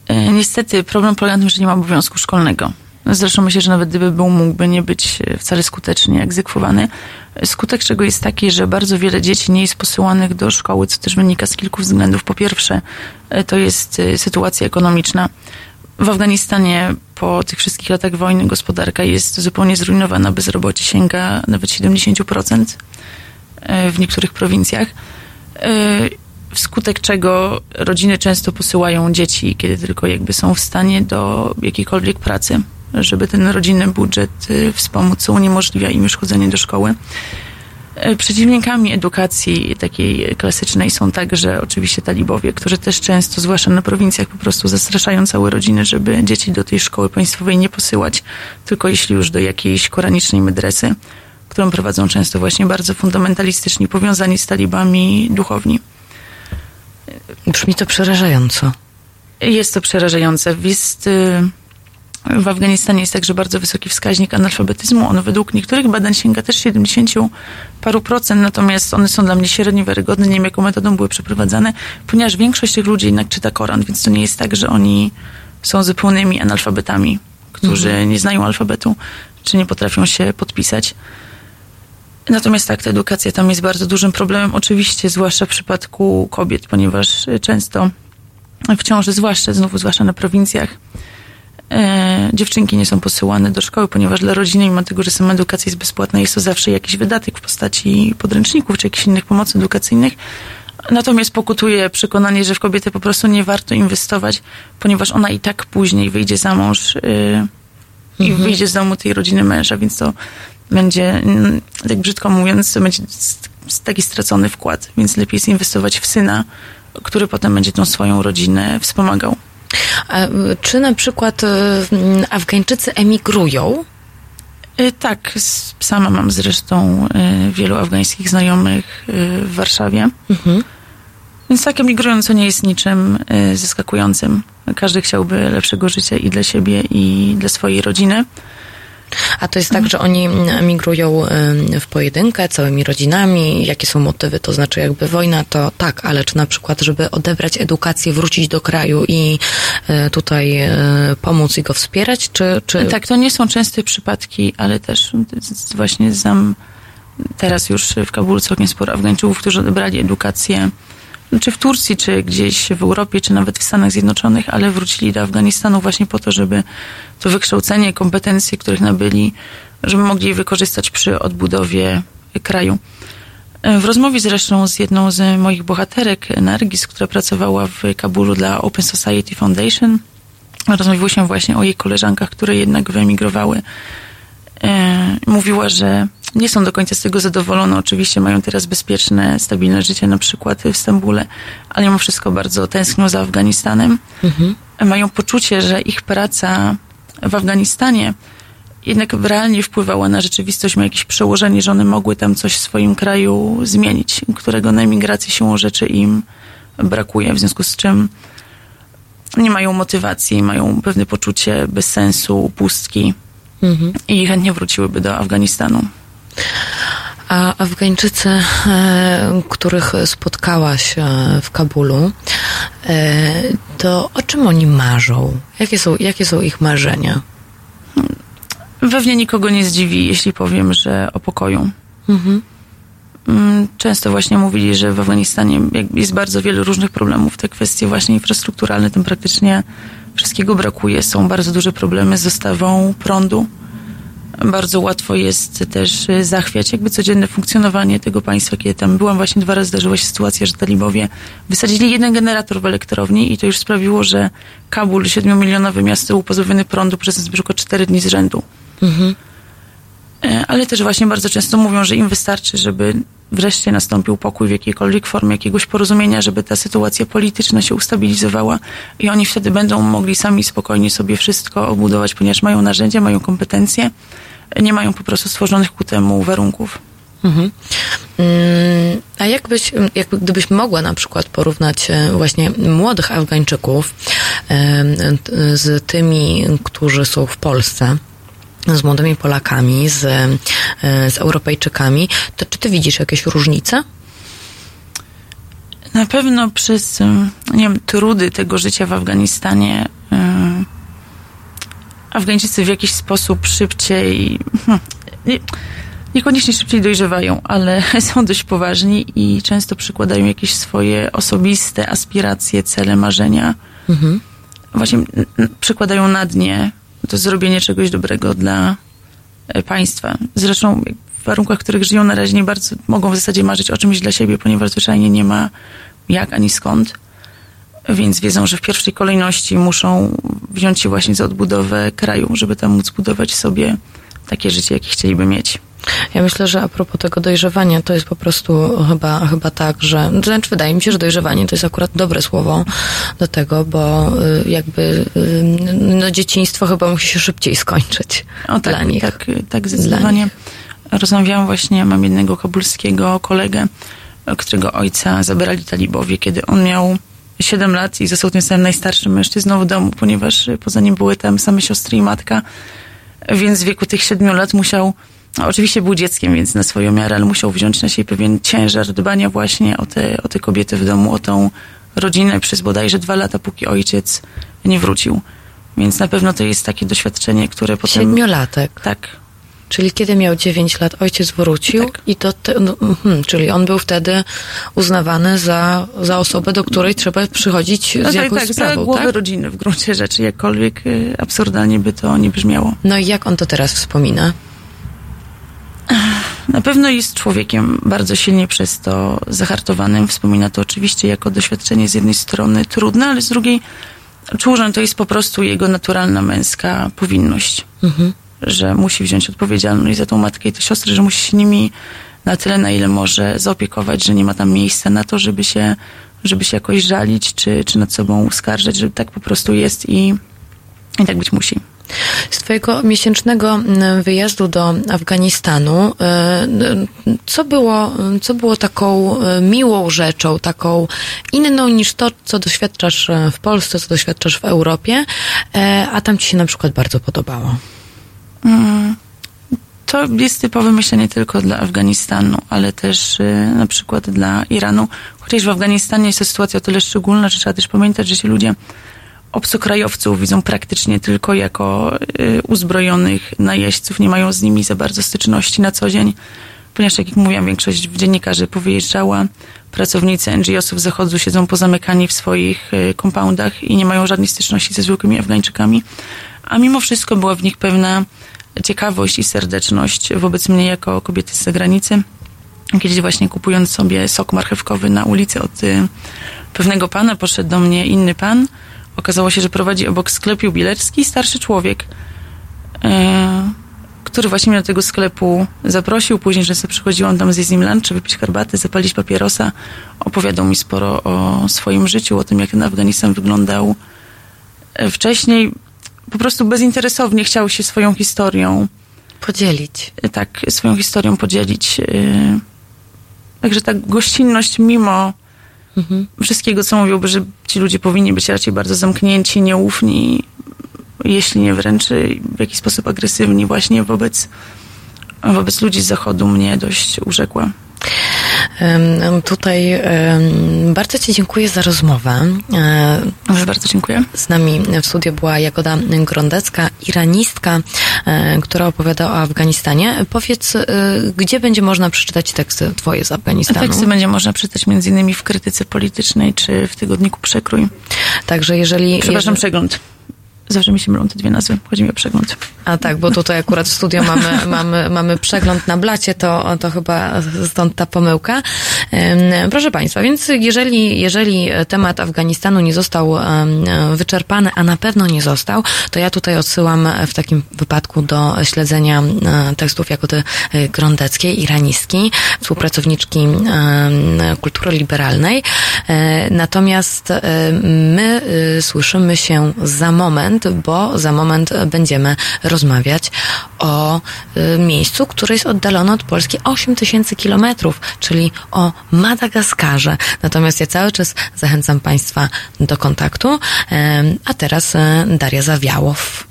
E, Niestety problem polega na tym, że nie ma obowiązku szkolnego. Zresztą myślę, że nawet gdyby był, mógłby nie być wcale skutecznie egzekwowany. Skutek czego jest taki, że bardzo wiele dzieci nie jest posyłanych do szkoły, co też wynika z kilku względów. Po pierwsze, to jest sytuacja ekonomiczna. W Afganistanie po tych wszystkich latach wojny gospodarka jest zupełnie zrujnowana. Bezrobocie sięga nawet 70% e, w niektórych prowincjach. E, Wskutek czego rodziny często posyłają dzieci, kiedy tylko jakby są w stanie do jakiejkolwiek pracy, żeby ten rodzinny budżet y, wspomóc, co uniemożliwia im już chodzenie do szkoły. E, Przeciwnikami edukacji takiej klasycznej są także oczywiście talibowie, którzy też często, zwłaszcza na prowincjach, po prostu zastraszają całe rodziny, żeby dzieci do tej szkoły państwowej nie posyłać, tylko jeśli już do jakiejś koranicznej medresy, którą prowadzą często właśnie bardzo fundamentalistyczni, powiązani z talibami duchowni. Brzmi to przerażająco. Jest to przerażające. Jest, y, w Afganistanie jest także bardzo wysoki wskaźnik analfabetyzmu. On według niektórych badań sięga też 70 paru procent, natomiast one są dla mnie średnio wiarygodne. Nie wiem, jaką metodą były przeprowadzane, ponieważ większość tych ludzi jednak czyta Koran, więc to nie jest tak, że oni są zupełnymi analfabetami, którzy nie znają alfabetu, czy nie potrafią się podpisać. Natomiast tak, ta edukacja tam jest bardzo dużym problemem, oczywiście, zwłaszcza w przypadku kobiet, ponieważ y, często w ciąży, zwłaszcza, znowu zwłaszcza na prowincjach, e, dziewczynki nie są posyłane do szkoły, ponieważ dla rodziny, mimo tego, że sama edukacja jest bezpłatna, jest to zawsze jakiś wydatek w postaci podręczników czy jakichś innych pomocy edukacyjnych. Natomiast pokutuje przekonanie, że w kobietę po prostu nie warto inwestować, ponieważ ona i tak później wyjdzie za mąż y, i wyjdzie z domu tej rodziny męża, więc to będzie, mm, tak brzydko mówiąc, będzie taki stracony wkład, więc lepiej jest inwestować w syna, który potem będzie tą swoją rodzinę wspomagał. A, czy na przykład y, Afgańczycy emigrują? Y, Tak, sama mam zresztą y, wielu afgańskich znajomych w Warszawie. Więc tak emigrująco nie jest niczym zaskakującym. Każdy chciałby lepszego życia i dla siebie, i dla swojej rodziny. A to jest tak, że oni mm, emigrują ym, w pojedynkę, całymi rodzinami? Jakie są motywy? To znaczy jakby wojna to tak, ale czy na przykład, żeby odebrać edukację, wrócić do kraju i y, tutaj y, pomóc i go wspierać? Czy, czy... Tak, to nie są częste przypadki, ale też właśnie znam teraz już w Kabulu całkiem sporo Afgańczyków, którzy odebrali edukację czy w Turcji, czy gdzieś w Europie, czy nawet w Stanach Zjednoczonych, ale wrócili do Afganistanu właśnie po to, żeby to wykształcenie, kompetencje, których nabyli, żeby mogli wykorzystać przy odbudowie kraju. W rozmowie zresztą z jedną z moich bohaterek, Nargis, która pracowała w Kabulu dla Open Society Foundation, rozmawiało się właśnie o jej koleżankach, które jednak wyemigrowały. E, mówiła, że nie są do końca z tego zadowolone. Oczywiście mają teraz bezpieczne, stabilne życie, na przykład w Stambule, ale mimo wszystko bardzo tęsknią za Afganistanem. Mają poczucie, że ich praca w Afganistanie jednak realnie wpływała na rzeczywistość, ma jakieś przełożenie, że one mogły tam coś w swoim kraju zmienić, którego na emigracji siłą rzeczy im brakuje, w związku z czym nie mają motywacji, mają pewne poczucie bezsensu, pustki i chętnie wróciłyby do Afganistanu. A Afgańczycy, e, których spotkałaś w Kabulu, e, to o czym oni marzą? Jakie są, jakie są ich marzenia? Pewnie nikogo nie zdziwi, jeśli powiem, że o pokoju. Mm, Często właśnie mówili, że w Afganistanie jest bardzo wiele różnych problemów. Te kwestie właśnie infrastrukturalne, tam praktycznie wszystkiego brakuje. Są bardzo duże problemy z dostawą prądu. Bardzo łatwo jest też y, zachwiać jakby codzienne funkcjonowanie tego państwa, kiedy tam byłam właśnie dwa razy zdarzyła się sytuacja, że talibowie wysadzili jeden generator w elektrowni i to już sprawiło, że Kabul, 7-milionowe miasto, był pozbawiony prądu przez przykład 4 dni z rzędu. E, Ale też właśnie bardzo często mówią, że im wystarczy, żeby wreszcie nastąpił pokój w jakiejkolwiek formie jakiegoś porozumienia, żeby ta sytuacja polityczna się ustabilizowała i oni wtedy będą mogli sami spokojnie sobie wszystko obudować, ponieważ mają narzędzia, mają kompetencje, nie mają po prostu stworzonych ku temu warunków. Mhm. Mm, A jakbyś, jakby, gdybyś mogła na przykład porównać e, właśnie młodych Afgańczyków z tymi, którzy są w Polsce, z młodymi Polakami, z, e, z Europejczykami, to czy ty widzisz jakieś różnice? Na pewno przez, ym, nie wiem, trudy tego życia w Afganistanie ym, Afgańczycy w jakiś sposób szybciej, hmm, nie, niekoniecznie szybciej dojrzewają, ale są dość poważni i często przykładają jakieś swoje osobiste aspiracje, cele, marzenia. Właśnie m, m, przykładają na dnie to zrobienie czegoś dobrego dla e, państwa. Zresztą w warunkach, w których żyją na razie nie bardzo mogą w zasadzie marzyć o czymś dla siebie, ponieważ zwyczajnie nie ma jak ani skąd. Więc wiedzą, że w pierwszej kolejności muszą wziąć się właśnie za odbudowę kraju, żeby tam móc budować sobie takie życie, jakie chcieliby mieć. Ja myślę, że a propos tego dojrzewania, to jest po prostu chyba, chyba tak, że, znaczy wydaje mi się, że dojrzewanie to jest akurat dobre słowo do tego, bo y, jakby y, no, dzieciństwo chyba musi się szybciej skończyć O dla tak, nich. tak, tak zdecydowanie. Rozmawiałam właśnie, mam jednego kabulskiego kolegę, którego ojca zabrali talibowie, kiedy on miał 7 lat i został tym samym najstarszym mężczyzną w domu, ponieważ poza nim były tam same siostry i matka, więc w wieku tych 7 lat musiał, oczywiście był dzieckiem, więc na swoją miarę, ale musiał wziąć na siebie pewien ciężar dbania właśnie o te, o te kobiety w domu, o tą rodzinę przez bodajże dwa lata, póki ojciec nie wrócił. Więc na pewno to jest takie doświadczenie, które potem... Siedmiolatek. Tak, Czyli kiedy miał 9 lat, ojciec wrócił Tak. i to, te, no, mhm, czyli on był wtedy uznawany za, za osobę, do której trzeba przychodzić No z tak, jakąś tak, za sprawą, głowę tak? rodziny w gruncie rzeczy, jakkolwiek y, absurdalnie by to nie brzmiało. No i jak on to teraz wspomina? Na pewno jest człowiekiem bardzo silnie przez to zahartowanym. Wspomina to oczywiście jako doświadczenie z jednej strony trudne, ale z drugiej czuł, że to jest po prostu jego naturalna męska powinność. Że musi wziąć odpowiedzialność za tą matkę i te siostry, że musi się nimi na tyle, na ile może zaopiekować, że nie ma tam miejsca na to, żeby się, żeby się jakoś żalić, czy, czy nad sobą uskarżać, że tak po prostu jest i, i tak być musi. Z twojego miesięcznego mm, wyjazdu do Afganistanu, y, co było, co było taką y, miłą rzeczą, taką inną niż to, co doświadczasz y, w Polsce, co doświadczasz w Europie, a tam ci się na przykład bardzo podobało? To jest typowe myślenie tylko dla Afganistanu, ale też na przykład dla Iranu. Chociaż w Afganistanie jest to sytuacja o tyle szczególna, że trzeba też pamiętać, że ci ludzie obcokrajowców widzą praktycznie tylko jako y, uzbrojonych najeźdźców, nie mają z nimi za bardzo styczności na co dzień, ponieważ, tak jak mówiłam, większość dziennikarzy powyjeżdżała, pracownicy NGO-sów zachodu siedzą pozamykani w swoich y, compoundach i nie mają żadnej styczności ze zwykłymi Afgańczykami, a mimo wszystko była w nich pewna ciekawość i serdeczność wobec mnie jako kobiety z zagranicy. Kiedyś właśnie kupując sobie sok marchewkowy na ulicy od y, pewnego pana, poszedł do mnie inny pan. Okazało się, że prowadzi obok sklepu jubilerski starszy człowiek, y, który właśnie mnie do tego sklepu zaprosił. Później często przychodziłam tam zjeść z nim lunch, wypić herbatę, zapalić papierosa. Opowiadał mi sporo o swoim życiu, o tym, jak ten Afganistan wyglądał y, wcześniej. Po prostu bezinteresownie chciał się swoją historią Podzielić. tak swoją historią podzielić. yy. Także ta gościnność mimo wszystkiego, co mówiłby, że ci ludzie powinni być raczej bardzo zamknięci, nieufni, jeśli nie wręcz w jakiś sposób agresywni właśnie wobec, wobec ludzi z zachodu mnie dość urzekła. Tutaj bardzo Ci dziękuję za rozmowę. Może bardzo dziękuję. Z nami w studiu była Jagoda Grondecka, iranistka, e, która opowiada o Afganistanie. Powiedz, e, gdzie będzie można przeczytać teksty Twoje z Afganistanu? Teksty będzie można przeczytać między innymi w krytyce politycznej czy w tygodniku Przekrój. Także jeżeli... Przepraszam, jeżeli... przegląd. Zawsze mi się mylą te dwie nazwy. Chodzi mi o przegląd. A tak, bo tutaj akurat w studio mamy, mamy, mamy przegląd na blacie, to, to chyba stąd ta pomyłka. Proszę Państwa, więc jeżeli, jeżeli temat Afganistanu nie został wyczerpany, a na pewno nie został, to ja tutaj odsyłam w takim wypadku do śledzenia e, tekstów Jagody e, Grondeckiej, iranistki, współpracowniczki kultury liberalnej. E, Natomiast my słyszymy się za moment, bo za moment będziemy rozmawiać o y, miejscu, które jest oddalone od Polski 8 tysięcy kilometrów, czyli o Madagaskarze. Natomiast ja cały czas zachęcam Państwa do kontaktu. Em, A teraz e, Daria Zawiałow.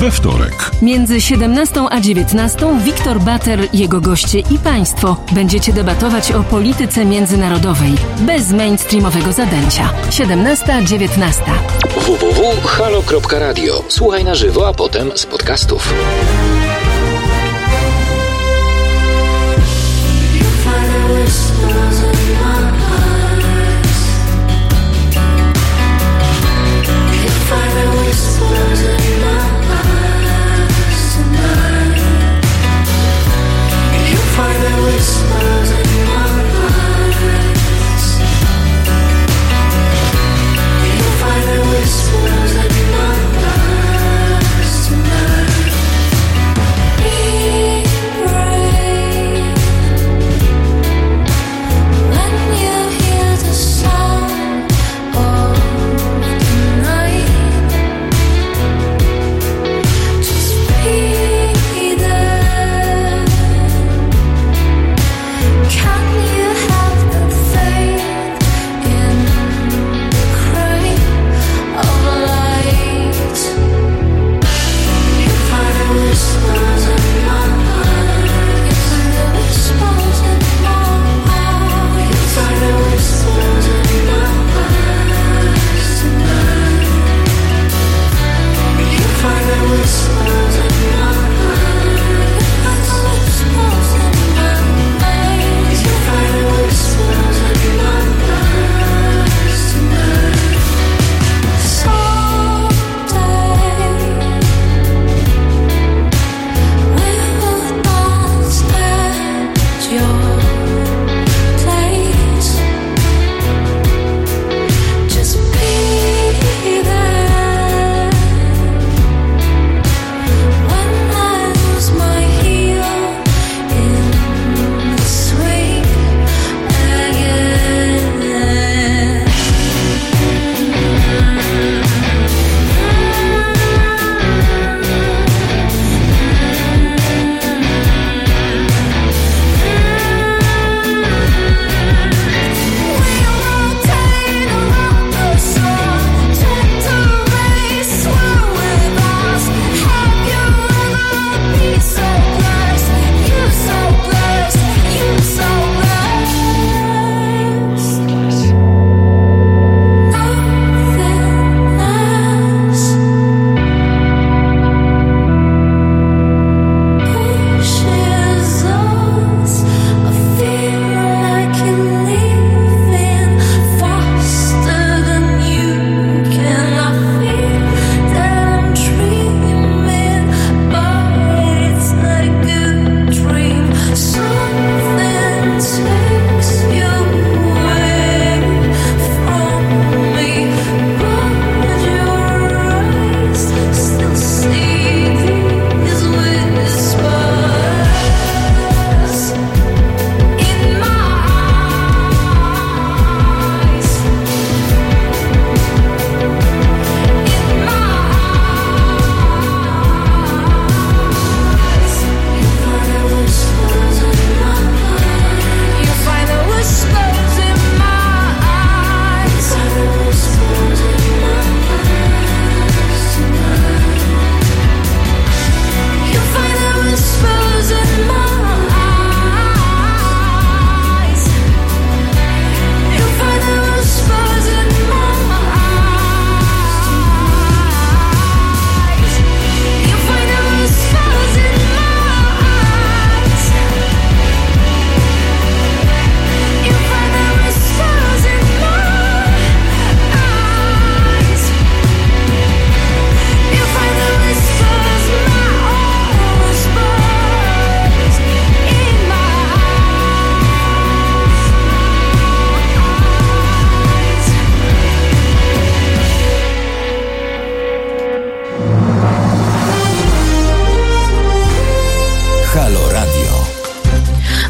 We wtorek Między 17 a 19 Wiktor Bater, jego goście i państwo będziecie debatować o polityce międzynarodowej bez mainstreamowego zadęcia. 17-19. www.halo.radio. Słuchaj na żywo, a potem z podcastów.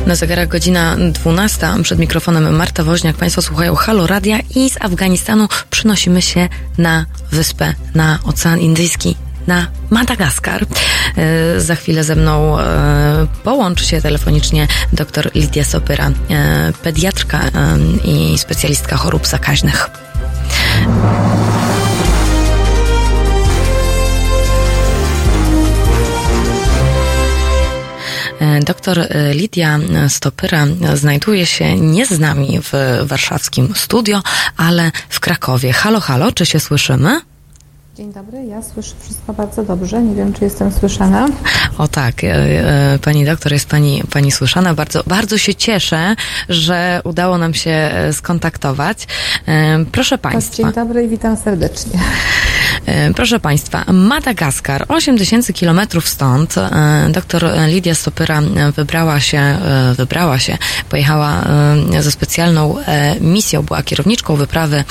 Na zegarach godzina 12. Przed mikrofonem Marta Woźniak. Państwo słuchają Halo Radia i z Afganistanu przynosimy się na wyspę, na Ocean Indyjski. Na Madagaskar. E, za chwilę ze mną e, połączy się telefonicznie dr Lidia Sopyra, e, pediatrka i specjalistka chorób zakaźnych. Doktor e, Lidia Stopyra znajduje się nie z nami w warszawskim studio, ale w Krakowie. Halo, halo, czy się słyszymy? Dzień dobry, ja słyszę wszystko bardzo dobrze. Nie wiem, czy jestem słyszana. O tak, e, e, pani doktor, jest pani, pani słyszana. Bardzo, bardzo się cieszę, że udało nam się e, skontaktować. E, Proszę państwa. Dzień dobry i witam serdecznie. E, Proszę Państwa, Madagaskar, 8 tysięcy kilometrów stąd. e, Doktor Lidia Stopyra wybrała się, e, wybrała się, pojechała ze specjalną misją, była kierowniczką wyprawy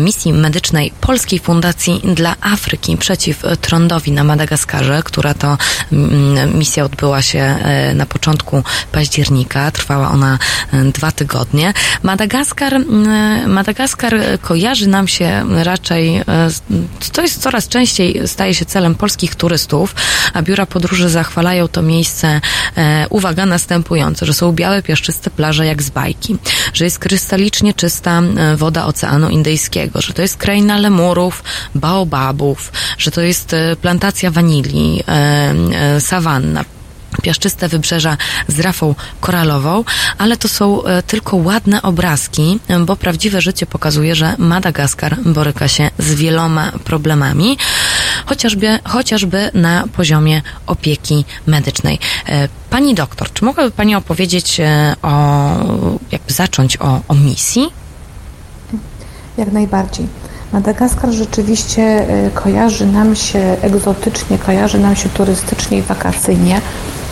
misji medycznej Polskiej Fundacji dla Afryki przeciw trądowi na Madagaskarze, która to misja odbyła się na początku października. Trwała ona dwa tygodnie. Madagaskar, Madagaskar kojarzy nam się raczej, to jest coraz częściej staje się celem polskich turystów, a biura podróży zachwalają to miejsce, e, uwaga, następujące, że są białe, piaszczyste plaże jak z bajki, że jest krystalicznie czysta e, woda Oceanu Indyjskiego, że to jest kraina lemurów, baobabów, że to jest e, plantacja wanilii, e, e, sawanna, piaszczyste wybrzeża z rafą koralową, ale to są e, tylko ładne obrazki, bo prawdziwe życie pokazuje, że Madagaskar boryka się z wieloma problemami, chociażby, chociażby na poziomie opieki medycznej. E, Pani doktor, czy mogłaby Pani opowiedzieć e, o, jakby zacząć o, o misji? Jak najbardziej. Madagaskar rzeczywiście kojarzy nam się egzotycznie, kojarzy nam się turystycznie i wakacyjnie.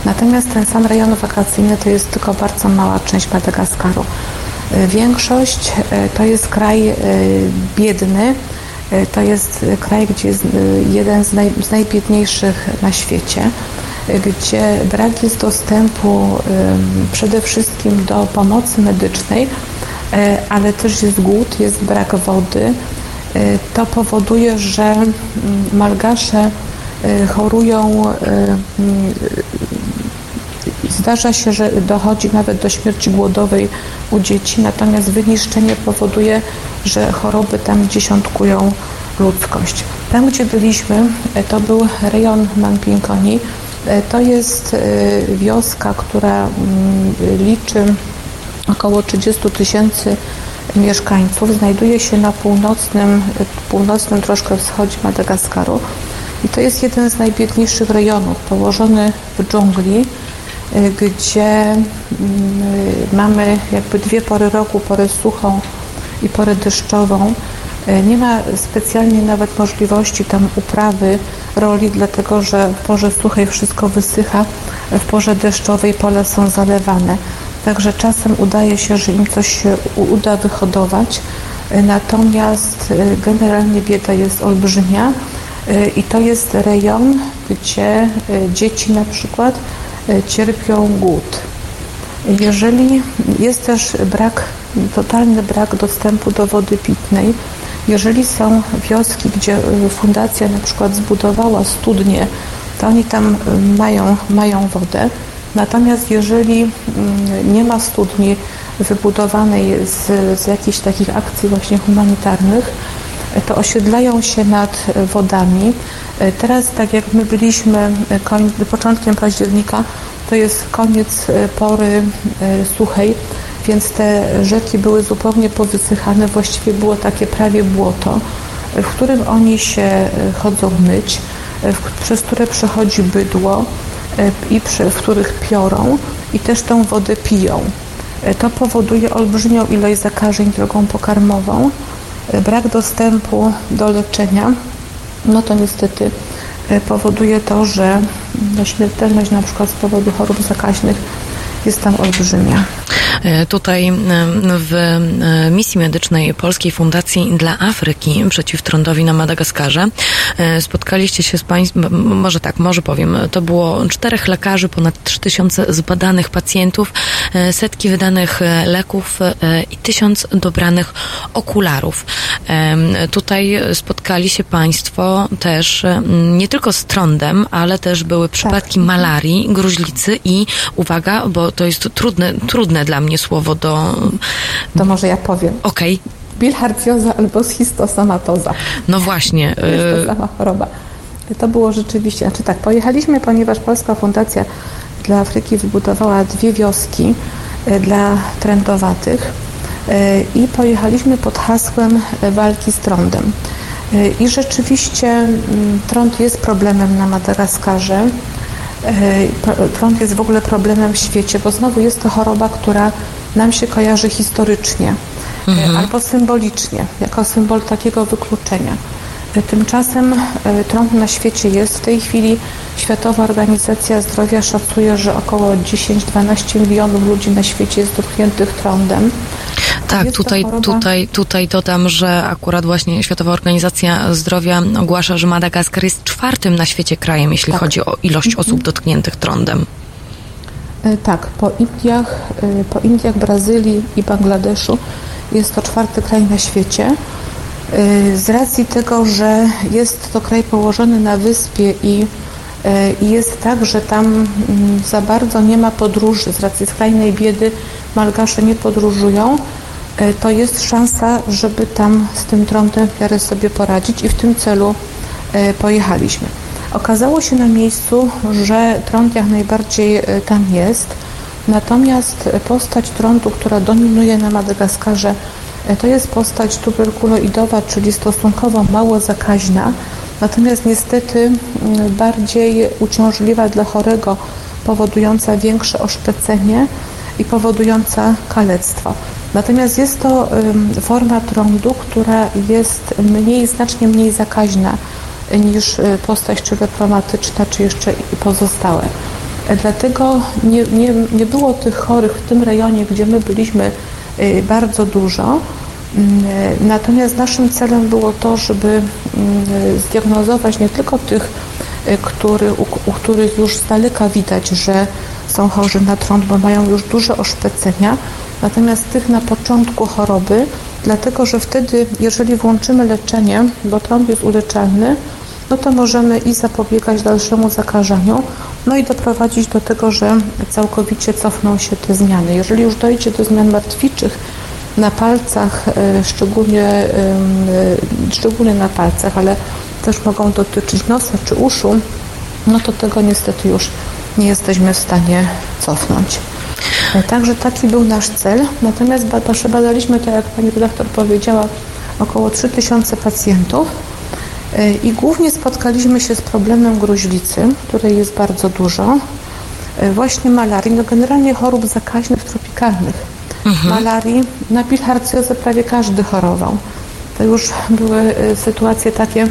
Natomiast ten sam rejon wakacyjny to jest tylko bardzo mała część Madagaskaru. E, Większość e, to jest kraj e, biedny, to jest kraj, gdzie jest jeden z, naj, z najbiedniejszych na świecie, gdzie brak jest dostępu przede wszystkim do pomocy medycznej, ale też jest głód, jest brak wody. To powoduje, że mm, Malgasze chorują, e, mm, zdarza się, że dochodzi nawet do śmierci głodowej u dzieci, natomiast wyniszczenie powoduje, że choroby tam dziesiątkują ludzkość. Tam, gdzie byliśmy, to był rejon Manpinkoni. E, To jest wioska, która mm, liczy około 30 tysięcy mieszkańców. Znajduje się na północnym, północnym troszkę wschodzie Madagaskaru i to jest jeden z najbiedniejszych rejonów, położony w dżungli, y, gdzie mm, mamy jakby dwie pory roku, porę suchą i porę deszczową. Y, Nie ma specjalnie nawet możliwości tam uprawy roli, dlatego że w porze suchej wszystko wysycha, w porze deszczowej pole są zalewane. Także czasem udaje się, że im coś się uda wyhodować, y, natomiast y, generalnie bieda jest olbrzymia y, i to jest rejon, gdzie y, dzieci na przykład y, cierpią głód. Jeżeli jest też brak, totalny brak dostępu do wody pitnej, jeżeli są wioski, gdzie y, fundacja na przykład zbudowała studnie, to oni tam mają, mają wodę. Natomiast jeżeli nie ma studni wybudowanej z, z jakichś takich akcji właśnie humanitarnych, to osiedlają się nad wodami. Teraz, tak jak my byliśmy początkiem października, to jest koniec pory y, suchej, więc te rzeki były zupełnie powysychane, właściwie było takie prawie błoto, w którym oni się y, chodzą myć, w, przez które przechodzi bydło i w których piorą i też tą wodę piją. To powoduje olbrzymią ilość zakażeń drogą pokarmową, brak dostępu do leczenia, no to niestety y, powoduje to, że no, śmiertelność na przykład z powodu chorób zakaźnych jest tam olbrzymia. E, Tutaj w e, misji medycznej Polskiej Fundacji dla Afryki przeciw trądowi na Madagaskarze e, spotkaliście się z państwem, może tak, może powiem, to było czterech lekarzy, ponad 3000 zbadanych pacjentów, setki wydanych leków i tysiąc dobranych okularów. Tutaj spotkali się państwo też nie tylko z trądem, ale też były przypadki malarii, gruźlicy i uwaga, bo to jest trudne, trudne dla mnie słowo do... To może ja powiem. Okej, Bilharcjoza albo schistosomatoza. no właśnie. To jest y, ta sama choroba. To było rzeczywiście, znaczy tak, pojechaliśmy, ponieważ Polska Fundacja dla Afryki wybudowała dwie wioski e, dla trędowatych e, i pojechaliśmy pod hasłem walki z trądem. I rzeczywiście mm, trąd jest problemem na Madagaskarze. E, Trąd jest w ogóle problemem w świecie, bo znowu jest to choroba, która nam się kojarzy historycznie e, albo symbolicznie, jako symbol takiego wykluczenia. Tymczasem e, trąd na świecie jest. W tej chwili Światowa Organizacja Zdrowia szacuje, że około 10-12 milionów ludzi na świecie jest dotkniętych trądem. Tak, Jest tutaj, choroba- tutaj, tutaj dodam, że akurat właśnie Światowa Organizacja Zdrowia ogłasza, że Madagaskar jest czwartym na świecie krajem, jeśli Tak. chodzi o ilość osób dotkniętych trądem. E, Tak, po Indiach, e, po Indiach, Brazylii i Bangladeszu jest to czwarty kraj na świecie. E, Z racji tego, że jest to kraj położony na wyspie i, i jest tak, że tam mm, za bardzo nie ma podróży, z racji skrajnej biedy Malgasze nie podróżują, e, to jest szansa, żeby tam z tym trądem w miarę sobie poradzić i w tym celu pojechaliśmy. Okazało się na miejscu, że trąd jak najbardziej tam jest, natomiast postać trądu, która dominuje na Madagaskarze, to jest postać tuberkuloidowa, czyli stosunkowo mało zakaźna, natomiast niestety mm, bardziej uciążliwa dla chorego, powodująca większe oszpecenie i powodująca kalectwo. Natomiast jest to forma trądu, która jest mniej, znacznie mniej zakaźna niż y, postać czy czy jeszcze pozostałe. E, Dlatego nie, nie, nie było tych chorych w tym rejonie, gdzie my byliśmy bardzo dużo. Mm, e, Natomiast naszym celem było to, żeby mm, zdiagnozować nie tylko tych, y, który, u, u których już z daleka widać, że są chorzy na trąd, bo mają już duże oszpecenia, natomiast tych na początku choroby, dlatego że wtedy, jeżeli włączymy leczenie, bo trąd jest uleczalny, no to możemy i zapobiegać dalszemu zakażaniu, no i doprowadzić do tego, że całkowicie cofną się te zmiany. Jeżeli już dojdzie do zmian martwiczych na palcach, e, szczególnie, e, szczególnie na palcach, ale też mogą dotyczyć nosa czy uszu, no to tego niestety już nie jesteśmy w stanie cofnąć. E, Także taki był nasz cel. Natomiast ba- ba- badaliśmy, tak jak pani redaktor powiedziała, około 3000 pacjentów i głównie spotkaliśmy się z problemem gruźlicy, której jest bardzo dużo, e, właśnie malarii, no generalnie chorób zakaźnych tropikalnych. Malarii, na bilharcjozę prawie każdy chorował. To już były e, sytuacje takie,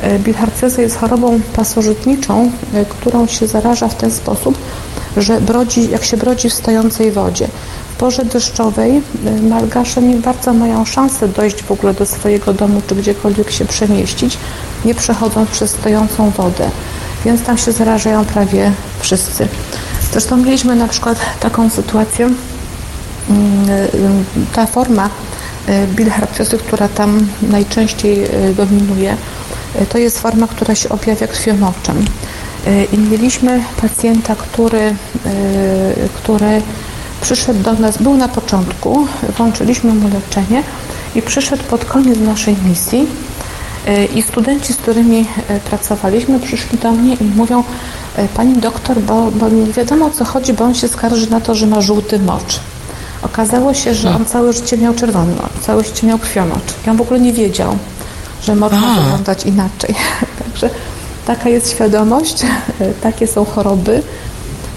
e, bilharcjoza jest chorobą pasożytniczą, którą się zaraża w ten sposób, że brodzi, jak się brodzi w stojącej wodzie. W porze deszczowej malgasze nie bardzo mają szansę dojść w ogóle do swojego domu czy gdziekolwiek się przemieścić, nie przechodząc przez stojącą wodę. Więc tam się zarażają prawie wszyscy. Zresztą mieliśmy na przykład taką sytuację, mm, y, ta forma y, bilharcjozy, która tam najczęściej y, dominuje, to jest forma, która się objawia krwionoczem. I mieliśmy pacjenta, który, który przyszedł do nas, był na początku, włączyliśmy mu leczenie i przyszedł pod koniec naszej misji i studenci, z którymi y, pracowaliśmy, przyszli do mnie i mówią, y, pani doktor, bo, bo nie wiadomo o co chodzi, bo on się skarży na to, że ma żółty mocz. Okazało się, że on całe życie miał czerwony mocz, całe życie miał krwionocz. I on w ogóle nie wiedział, że mocz A. wyglądać inaczej. Także taka jest świadomość, takie są choroby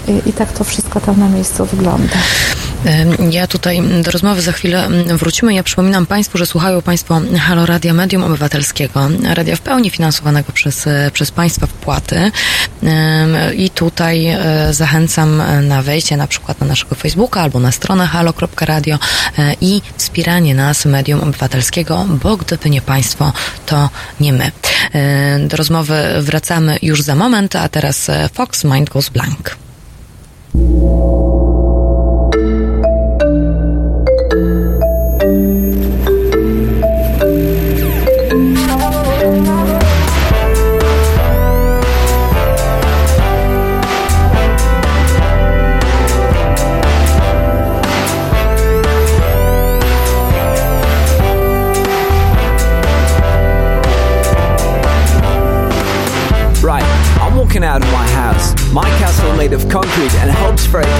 y, i tak to wszystko tam na miejscu wygląda. Ja tutaj do rozmowy za chwilę wrócimy. Ja przypominam Państwu, że słuchają Państwo Halo Radia Medium Obywatelskiego, radia w pełni finansowanego przez, e, przez Państwa wpłaty. I tutaj e, zachęcam e, na wejście na przykład na naszego Facebooka albo na stronę halo.radio i wspieranie nas Medium Obywatelskiego, bo gdyby nie Państwo, to nie my. Do rozmowy wracamy już za moment, a teraz Fox Mind Goes Blank.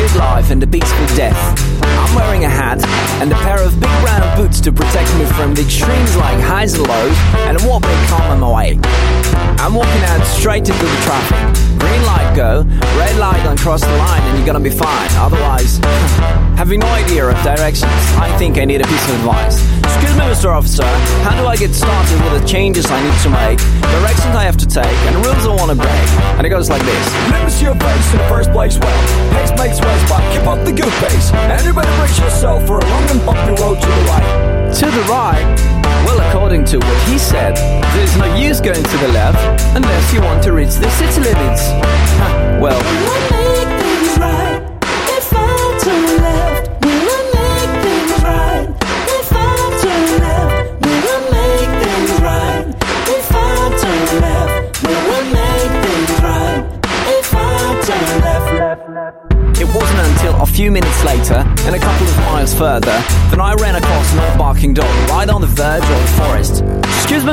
For life and the Beats peaceful death. I'm wearing a hat and a pair of big brown boots to protect me from the extremes like highs and lows and what may come on my way. I'm walking out straight into the traffic. Green light go, red light don't cross the line and you're gonna be fine. Otherwise, having no idea of directions, I think I need a piece of advice. Excuse me, Mr. Officer, how do I get started with the changes I need to make, directions I have to take, and rules I want to break? And it goes like this. Let me see your face in the first place. Well, pace makes ways, but keep up the good pace. And brace yourself for a long and bumpy road to the right. To the right? Well, according to what he said, there's no use going to the left unless you want to reach the city limits. Well,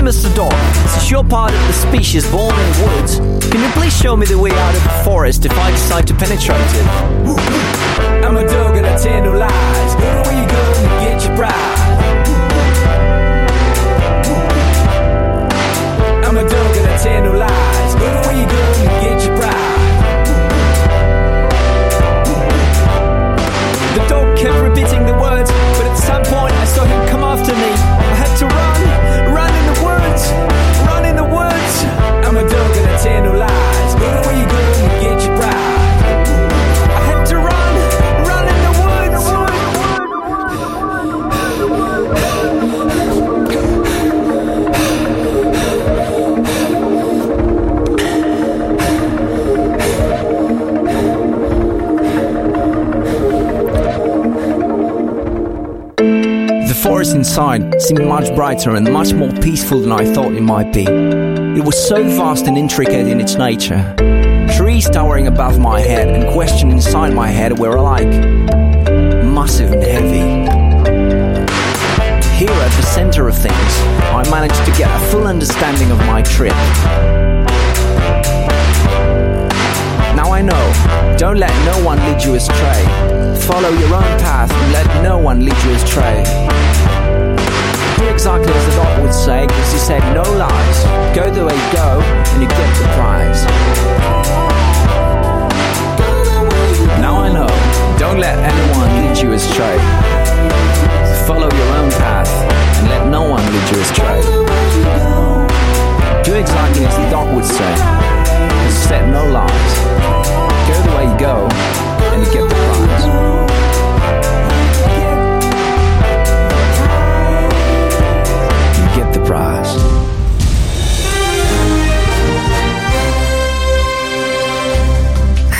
Mr. Dog, since you're part of the species born in woods, can you please show me the way out of the forest if I decide to penetrate it? I'm a dog and I tell no lies. Go to where you go and get your prize. I'm a dog and I tell no lies. Inside seemed much brighter and much more peaceful than I thought it might be. It was so vast and intricate in its nature. Trees towering above my head and questions inside my head were alike massive and heavy. Here at the center of things, I managed to get a full understanding of my trip. Now I know, don't let no one lead you astray. Follow your own path and let no one lead you astray. Exactly as the dog would say, because he said no lies. Go the way you go, and you get the prize. Now I know, don't let anyone lead you astray. Follow your own path, and let no one lead you astray. Do exactly as the dog would say, said no lies. Go the way you go, and you get the prize.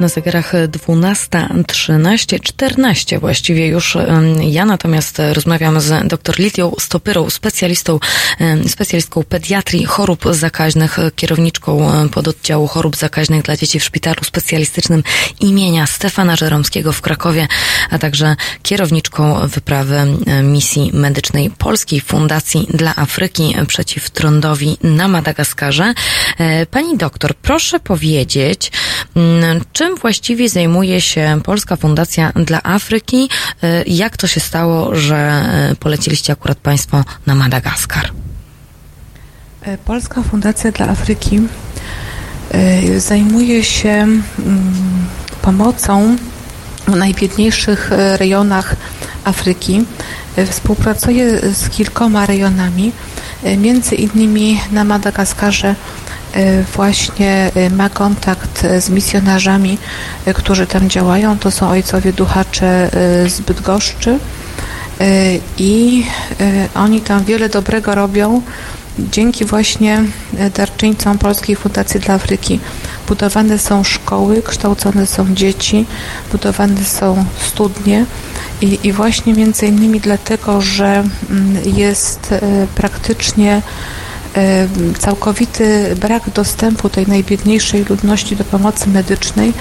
Na zegarach 12.13, 14 właściwie już. Ja natomiast rozmawiam z dr Lidią Stopyrą, specjalistą, specjalistką pediatrii chorób zakaźnych, kierowniczką pododdziału chorób zakaźnych dla dzieci w szpitalu specjalistycznym imienia Stefana Żeromskiego w Krakowie, a także kierowniczką wyprawy misji medycznej Polskiej Fundacji dla Afryki przeciw trądowi na Madagaskarze. E, Pani doktor, proszę powiedzieć, czym właściwie zajmuje się Polska Fundacja dla Afryki? E, Jak to się stało, że e, poleciliście akurat Państwo na Madagaskar? E, Polska Fundacja dla Afryki e, zajmuje się mm, pomocą w najbiedniejszych e, rejonach Afryki. E, Współpracuje z kilkoma rejonami, e, między innymi na Madagaskarze właśnie ma kontakt z misjonarzami, którzy tam działają. To są ojcowie duchacze z Bydgoszczy i oni tam wiele dobrego robią dzięki właśnie darczyńcom Polskiej Fundacji dla Afryki. Budowane są szkoły, kształcone są dzieci, budowane są studnie i, i właśnie między innymi dlatego, że mm, jest e, praktycznie e, całkowity brak dostępu tej najbiedniejszej ludności do pomocy medycznej,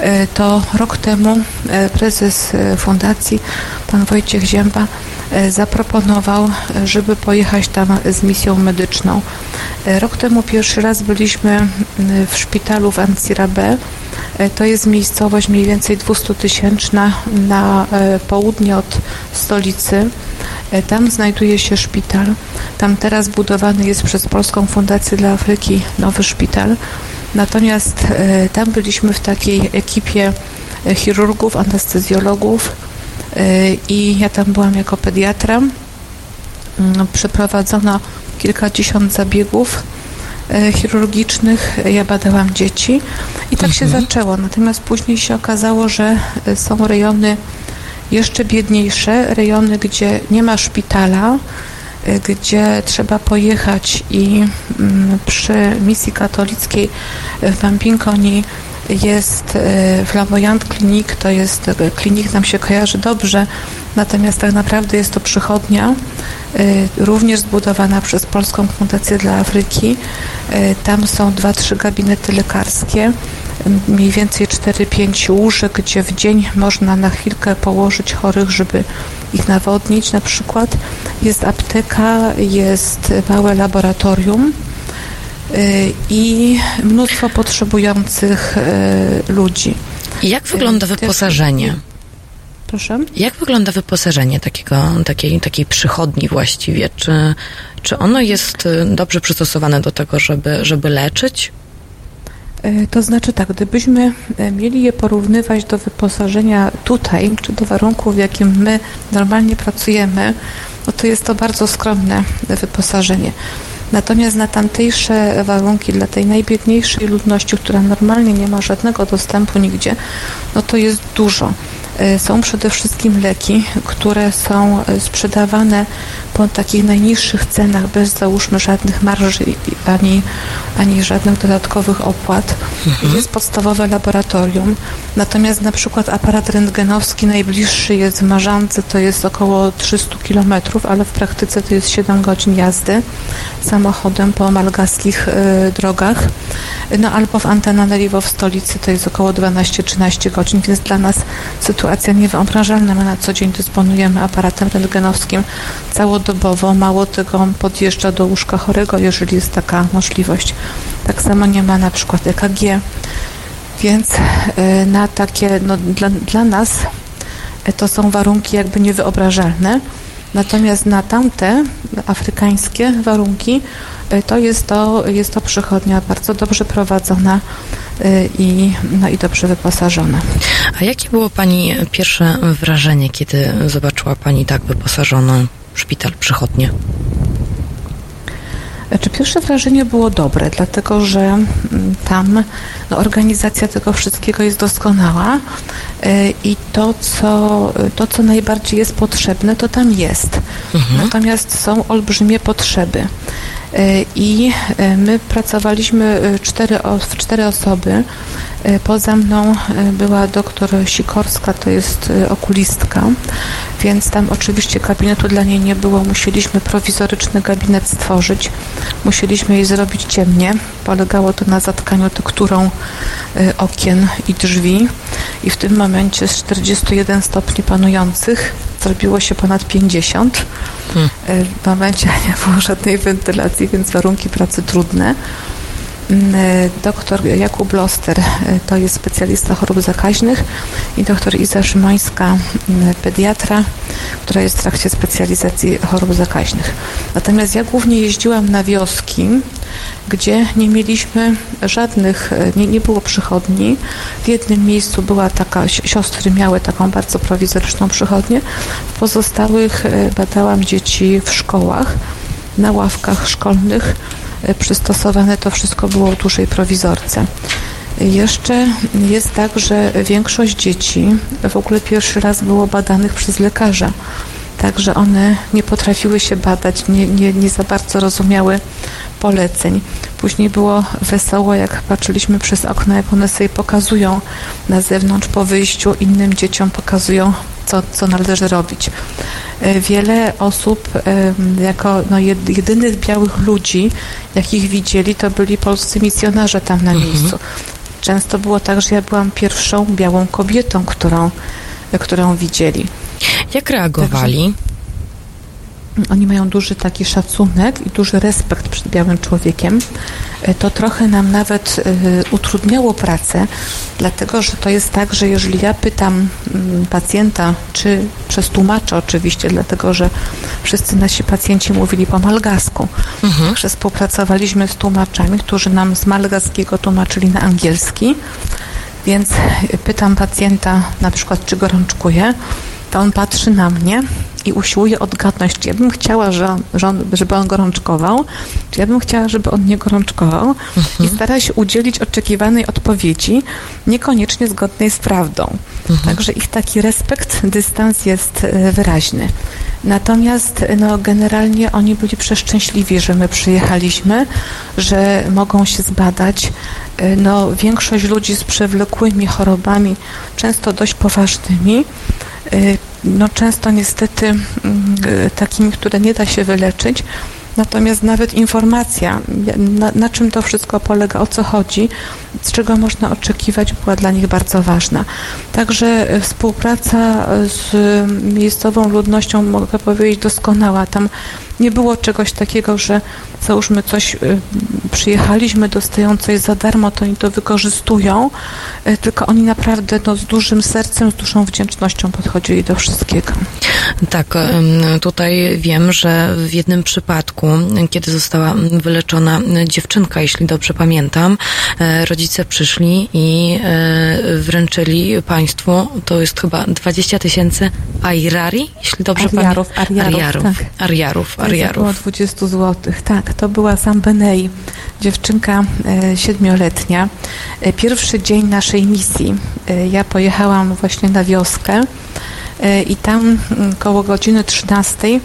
e, to rok temu prezes fundacji, pan Wojciech Zięba, zaproponował, e, żeby pojechać tam z misją medyczną. E, Rok temu pierwszy raz byliśmy w szpitalu w Ancirabe. E, To jest miejscowość mniej więcej 200 tysięczna na e, południe od stolicy. E, Tam znajduje się szpital. Tam teraz budowany jest przez Polską Fundację dla Afryki nowy szpital. Natomiast e, tam byliśmy w takiej ekipie e, chirurgów, anestezjologów e, i ja tam byłam jako pediatra. Mm, Przeprowadzono kilkadziesiąt zabiegów e, chirurgicznych. Ja badałam dzieci i tak się zaczęło. Natomiast później się okazało, że e, są rejony jeszcze biedniejsze, rejony, gdzie nie ma szpitala, gdzie trzeba pojechać i mm, przy misji katolickiej w Bambinkoni jest e, Flamboyant Clinic, to jest e, klinik, nam się kojarzy dobrze, natomiast tak naprawdę jest to przychodnia, e, również zbudowana przez Polską Fundację dla Afryki. Tam są dwa, trzy gabinety lekarskie, mniej więcej 4-5 łóżek, gdzie w dzień można na chwilkę położyć chorych, żeby ich nawodnić na przykład. Jest apteka, jest małe laboratorium y, i mnóstwo potrzebujących y, ludzi. Jak wygląda Też- wyposażenie? Proszę? Jak wygląda wyposażenie takiego, takiej, takiej przychodni właściwie? Czy, czy ono jest y, dobrze przystosowane do tego, żeby, żeby leczyć? To znaczy tak, gdybyśmy mieli je porównywać do wyposażenia tutaj, czy do warunków, w jakim my normalnie pracujemy, no to jest to bardzo skromne wyposażenie. Natomiast na tamtejsze warunki dla tej najbiedniejszej ludności, która normalnie nie ma żadnego dostępu nigdzie, no to jest dużo. E, Są przede wszystkim leki, które są e, sprzedawane po takich najniższych cenach, bez załóżmy żadnych marży ani, ani żadnych dodatkowych opłat. Jest podstawowe laboratorium, natomiast na przykład aparat rentgenowski najbliższy jest w Marzance, to jest około 300 km, ale w praktyce to jest 7 godzin jazdy samochodem po malgaskich e, drogach. No albo w Antananarivo w stolicy to jest około 12-13 godzin, więc dla nas sytuacja niewyobrażalna. My na co dzień dysponujemy aparatem rentgenowskim całodobowo. Mało tego podjeżdża do łóżka chorego, jeżeli jest taka możliwość. Tak samo nie ma na przykład EKG, więc e, na takie, no, dla, dla nas e, to są warunki jakby niewyobrażalne. Natomiast na tamte afrykańskie warunki e, to jest to, jest to przychodnia bardzo dobrze prowadzona i, no i dobrze wyposażona. A jakie było Pani pierwsze wrażenie, kiedy zobaczyła Pani tak wyposażoną szpital, przychodnię? Czy pierwsze wrażenie było dobre, dlatego że mm, tam no, organizacja tego wszystkiego jest doskonała e, i to co, to, co najbardziej jest potrzebne, to tam jest. Natomiast są olbrzymie potrzeby. E, I e, my pracowaliśmy e, cztery, w cztery osoby. Poza mną była doktor Sikorska, to jest okulistka, więc tam oczywiście gabinetu dla niej nie było. Musieliśmy prowizoryczny gabinet stworzyć. Musieliśmy jej zrobić ciemnie. Polegało to na zatkaniu tekturą okien i drzwi. I w tym momencie z 41 stopni panujących zrobiło się ponad 50. E, W momencie nie było żadnej wentylacji, więc warunki pracy trudne. Mm, e, Doktor Jakub Loster e, to jest specjalista chorób zakaźnych i doktor Iza Szymańska, mm, pediatra, która jest w trakcie specjalizacji chorób zakaźnych. Natomiast ja głównie jeździłam na wioski, gdzie nie mieliśmy żadnych, e, nie, nie było przychodni. W jednym miejscu była taka, si- siostry miały taką bardzo prowizoryczną przychodnię. W pozostałych badałam dzieci w szkołach, na ławkach szkolnych. Przystosowane to wszystko było w dużej prowizorce. Jeszcze jest tak, że większość dzieci w ogóle pierwszy raz było badanych przez lekarza. Także one nie potrafiły się badać, nie, nie, nie za bardzo rozumiały poleceń. Później było wesoło, jak patrzyliśmy przez okno, jak one sobie pokazują na zewnątrz po wyjściu, innym dzieciom pokazują, co, co należy robić. E, Wiele osób jako no, jed- jedynych białych ludzi, jakich widzieli, to byli polscy misjonarze tam na miejscu. Często było tak, że ja byłam pierwszą białą kobietą, którą, którą widzieli. Jak reagowali? Oni mają duży taki szacunek i duży respekt przed białym człowiekiem. E, To trochę nam nawet e, utrudniało pracę, dlatego że to jest tak, że jeżeli ja pytam mm, pacjenta, czy przez tłumacza oczywiście, dlatego że wszyscy nasi pacjenci mówili po malgasku, że współpracowaliśmy z tłumaczami, którzy nam z malgaskiego tłumaczyli na angielski, więc pytam pacjenta na przykład, czy gorączkuje, to on patrzy na mnie i usiłuje odgadnąć, czy ja bym chciała, że on, że on, żeby on gorączkował, czy ja bym chciała, żeby on nie gorączkował i stara się udzielić oczekiwanej odpowiedzi, niekoniecznie zgodnej z prawdą. Także ich taki respekt, dystans jest e, wyraźny. Natomiast e, no, generalnie oni byli przeszczęśliwi, że my przyjechaliśmy, że mogą się zbadać. E, No, większość ludzi z przewlekłymi chorobami, często dość poważnymi, no często niestety mm, y, takimi, które nie da się wyleczyć. Natomiast nawet informacja, ja- na, na czym to wszystko polega, o co chodzi, z czego można oczekiwać, była dla nich bardzo ważna. Także y, współpraca y, z y, miejscową ludnością, mogę powiedzieć, doskonała. Tam nie było czegoś takiego, że załóżmy coś, y, przyjechaliśmy, dostają coś za darmo, to oni to wykorzystują, y, tylko oni naprawdę no, z dużym sercem, z dużą wdzięcznością podchodzili do wszystkiego. Tak, tutaj wiem, że w jednym przypadku, kiedy została wyleczona dziewczynka, jeśli dobrze pamiętam, e, rodzice przyszli i e, wręczyli państwu, to jest chyba 20 tysięcy airari, jeśli dobrze Ariarów, pamiętam. ariarów, tak. ariarów, Około ariarów. 20 zł. Tak, to była Zambenei, dziewczynka e, siedmioletnia. E, pierwszy dzień naszej misji. E, ja pojechałam właśnie na wioskę i tam mm, koło godziny 13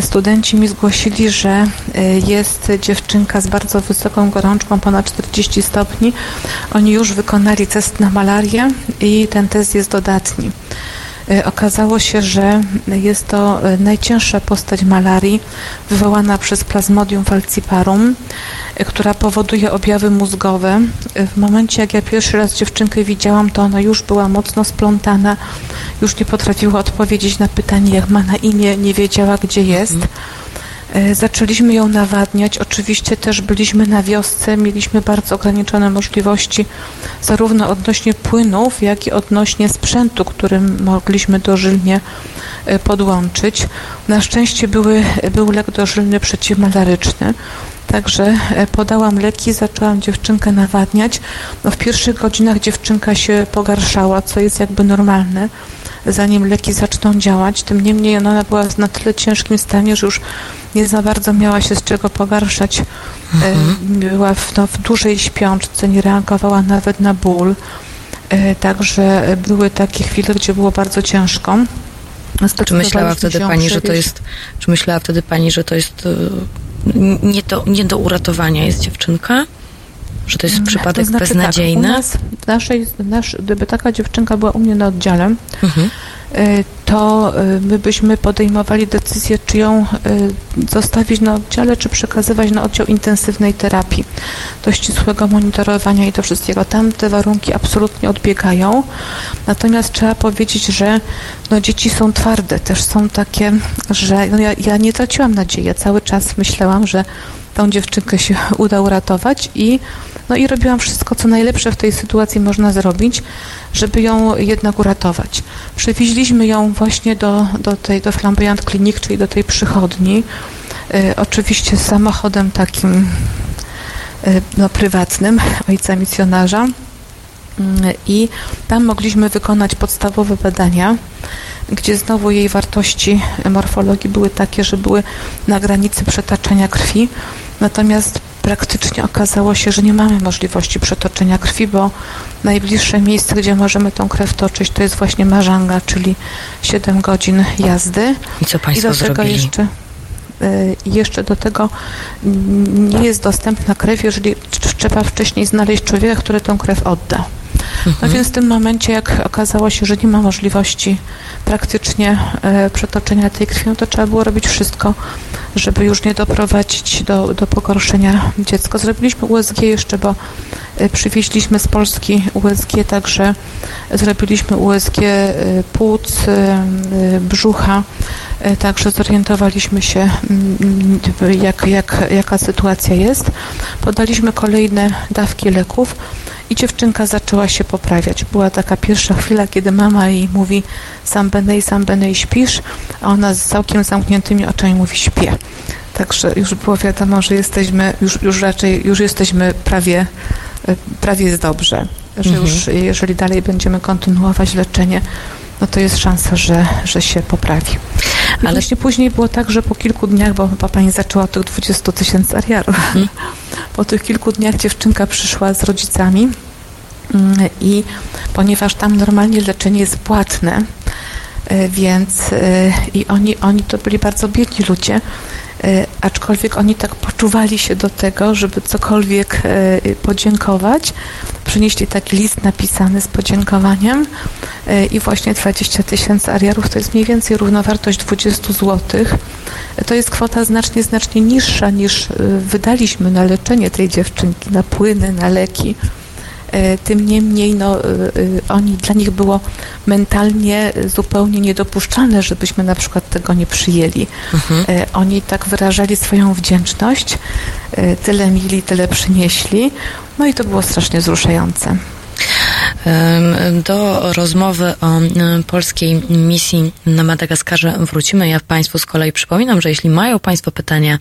studenci mi zgłosili, że jest dziewczynka z bardzo wysoką gorączką, ponad 40 stopni. Oni już wykonali test na malarię i ten test jest dodatni. E, Okazało się, że jest to e, najcięższa postać malarii wywołana przez Plasmodium falciparum, e, która powoduje objawy mózgowe. W momencie, jak ja pierwszy raz dziewczynkę widziałam, to ona już była mocno splątana, już nie potrafiła odpowiedzieć na pytanie, jak ma na imię, nie wiedziała, gdzie jest. E, Zaczęliśmy ją nawadniać. Oczywiście też byliśmy na wiosce, mieliśmy bardzo ograniczone możliwości zarówno odnośnie płynów, jak i odnośnie sprzętu, którym mogliśmy dożylnie e, podłączyć. Na szczęście były, był lek dożylny przeciwmalaryczny. Także e, podałam leki, zaczęłam dziewczynkę nawadniać. No, w pierwszych godzinach dziewczynka się pogarszała, co jest jakby normalne zanim leki zaczną działać. Tym niemniej ona była w na tyle ciężkim stanie, że już nie za bardzo miała się z czego pogarszać. E, Była w, no, w dużej śpiączce, nie reagowała nawet na ból. E, Także były takie chwile, gdzie było bardzo ciężko. Czy myślała wtedy pani, że to jest, czy myślała wtedy pani, że to jest e, nie do, nie do uratowania jest dziewczynka? Że to jest przypadek To znaczy beznadziejny? Tak, u nas, w naszej, nasz, gdyby taka dziewczynka była u mnie na oddziale, Mhm. Y, to y, my byśmy podejmowali decyzję, czy ją y, zostawić na oddziale, czy przekazywać na oddział intensywnej terapii, do ścisłego monitorowania i do wszystkiego. Tam te warunki absolutnie odbiegają. Natomiast trzeba powiedzieć, że no, dzieci są twarde, też są takie, że no, ja, ja nie traciłam nadziei. Cały czas myślałam, że tą dziewczynkę się uda uratować i, no i robiłam wszystko, co najlepsze w tej sytuacji można zrobić, żeby ją jednak uratować. Przewieźliśmy ją właśnie do, do tej, do Flamboyant Clinic, czyli do tej przychodni, y, oczywiście samochodem takim y, no, prywatnym ojca misjonarza. Mm, i tam mogliśmy wykonać podstawowe badania, gdzie znowu jej wartości morfologii były takie, że były na granicy przetaczania krwi, natomiast praktycznie okazało się, że nie mamy możliwości przetoczenia krwi, bo najbliższe miejsce, gdzie możemy tą krew toczyć, to jest właśnie Marzanga, czyli 7 godzin jazdy. I co Państwo I do tego zrobili? jeszcze y, jeszcze do tego nie jest dostępna krew, jeżeli tr- trzeba wcześniej znaleźć człowieka, który tą krew odda. No więc w tym momencie, jak okazało się, że nie ma możliwości praktycznie e, przetoczenia tej krwi, no to trzeba było robić wszystko, żeby już nie doprowadzić do, do pogorszenia dziecka. Zrobiliśmy USG jeszcze, bo e, przywieźliśmy z Polski USG, także zrobiliśmy USG e, płuc, e, brzucha, także zorientowaliśmy się, mm, jak, jak, jaka sytuacja jest. Podaliśmy kolejne dawki leków i dziewczynka zaczęła się poprawiać. Była taka pierwsza chwila, kiedy mama jej mówi sam Benej, sam Benej, śpisz, a ona z całkiem zamkniętymi oczami mówi śpię. Także już było wiadomo, że jesteśmy, już, już raczej, już jesteśmy prawie, e, prawie jest dobrze. Że Mhm. już jeżeli dalej będziemy kontynuować leczenie, no to jest szansa, że, że się poprawi. I Ale- właśnie później było tak, że po kilku dniach, bo chyba pani zaczęła od tych 20 tysięcy ariarów, Mhm. po tych kilku dniach dziewczynka przyszła z rodzicami mm, i ponieważ tam normalnie leczenie jest płatne, y, więc y, i oni, oni to byli bardzo biedni ludzie, y, aczkolwiek oni tak poczuwali się do tego, żeby cokolwiek podziękować. Przynieśli taki list napisany z podziękowaniem y, i właśnie 20 tysięcy ariarów to jest mniej więcej równowartość 20 złotych. To jest kwota znacznie, znacznie niższa niż y, wydaliśmy na leczenie tej dziewczynki, na płyny, na leki. E, Tym niemniej no, y, y, oni, dla nich było mentalnie zupełnie niedopuszczalne, żebyśmy na przykład tego nie przyjęli. E, Oni tak wyrażali swoją wdzięczność, e, tyle mieli, tyle przynieśli, no i to było strasznie wzruszające. Do rozmowy o polskiej misji na Madagaskarze wrócimy. Ja Państwu z kolei przypominam, że jeśli mają Państwo pytania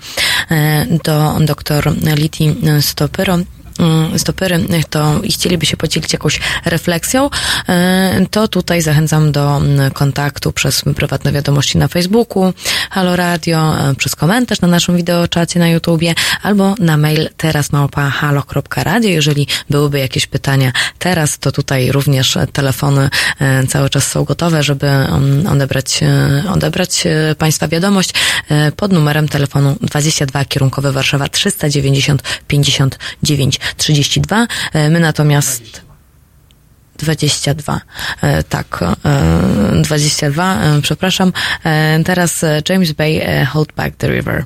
e, do dr Liti Stopyro, mm, Stopyry, to i chcieliby się podzielić jakąś refleksją, e, to tutaj zachęcam do mm, kontaktu przez prywatne wiadomości na Facebooku, Halo Radio, e, przez komentarz na naszym wideoczacie na YouTubie, albo na mail teraz małpa halo.radio. Jeżeli byłyby jakieś pytania teraz, to tutaj również telefony cały czas są gotowe, żeby mm, odebrać, odebrać Państwa wiadomość pod numerem telefonu 22 kierunkowy Warszawa 390 59 32. E, My natomiast 22. E, tak, e, 22, e, przepraszam. Teraz James Bay, Hold Back the River.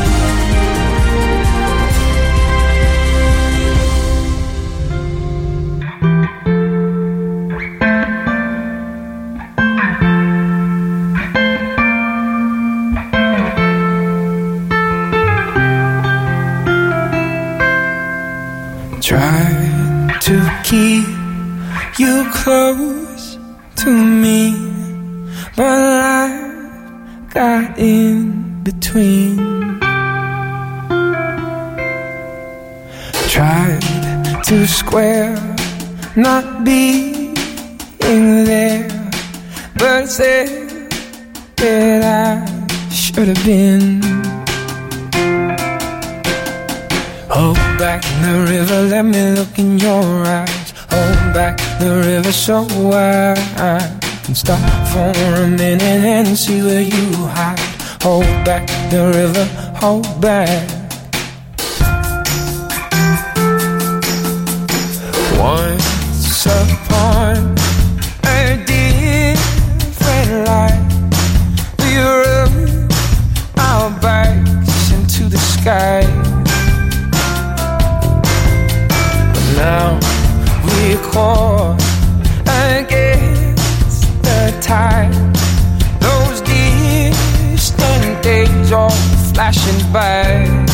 Try to keep you close to me, but life got in between. Tried to square not being there, but said that I should have been. Hold back the river, let me look in your eyes. Hold back the river so wide. And stop for a minute and see where you hide. Hold back the river, hold back. Once upon a different life, we rode our bikes into the sky. Now we're caught against the tide. Those distant days are flashing by.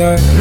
Other.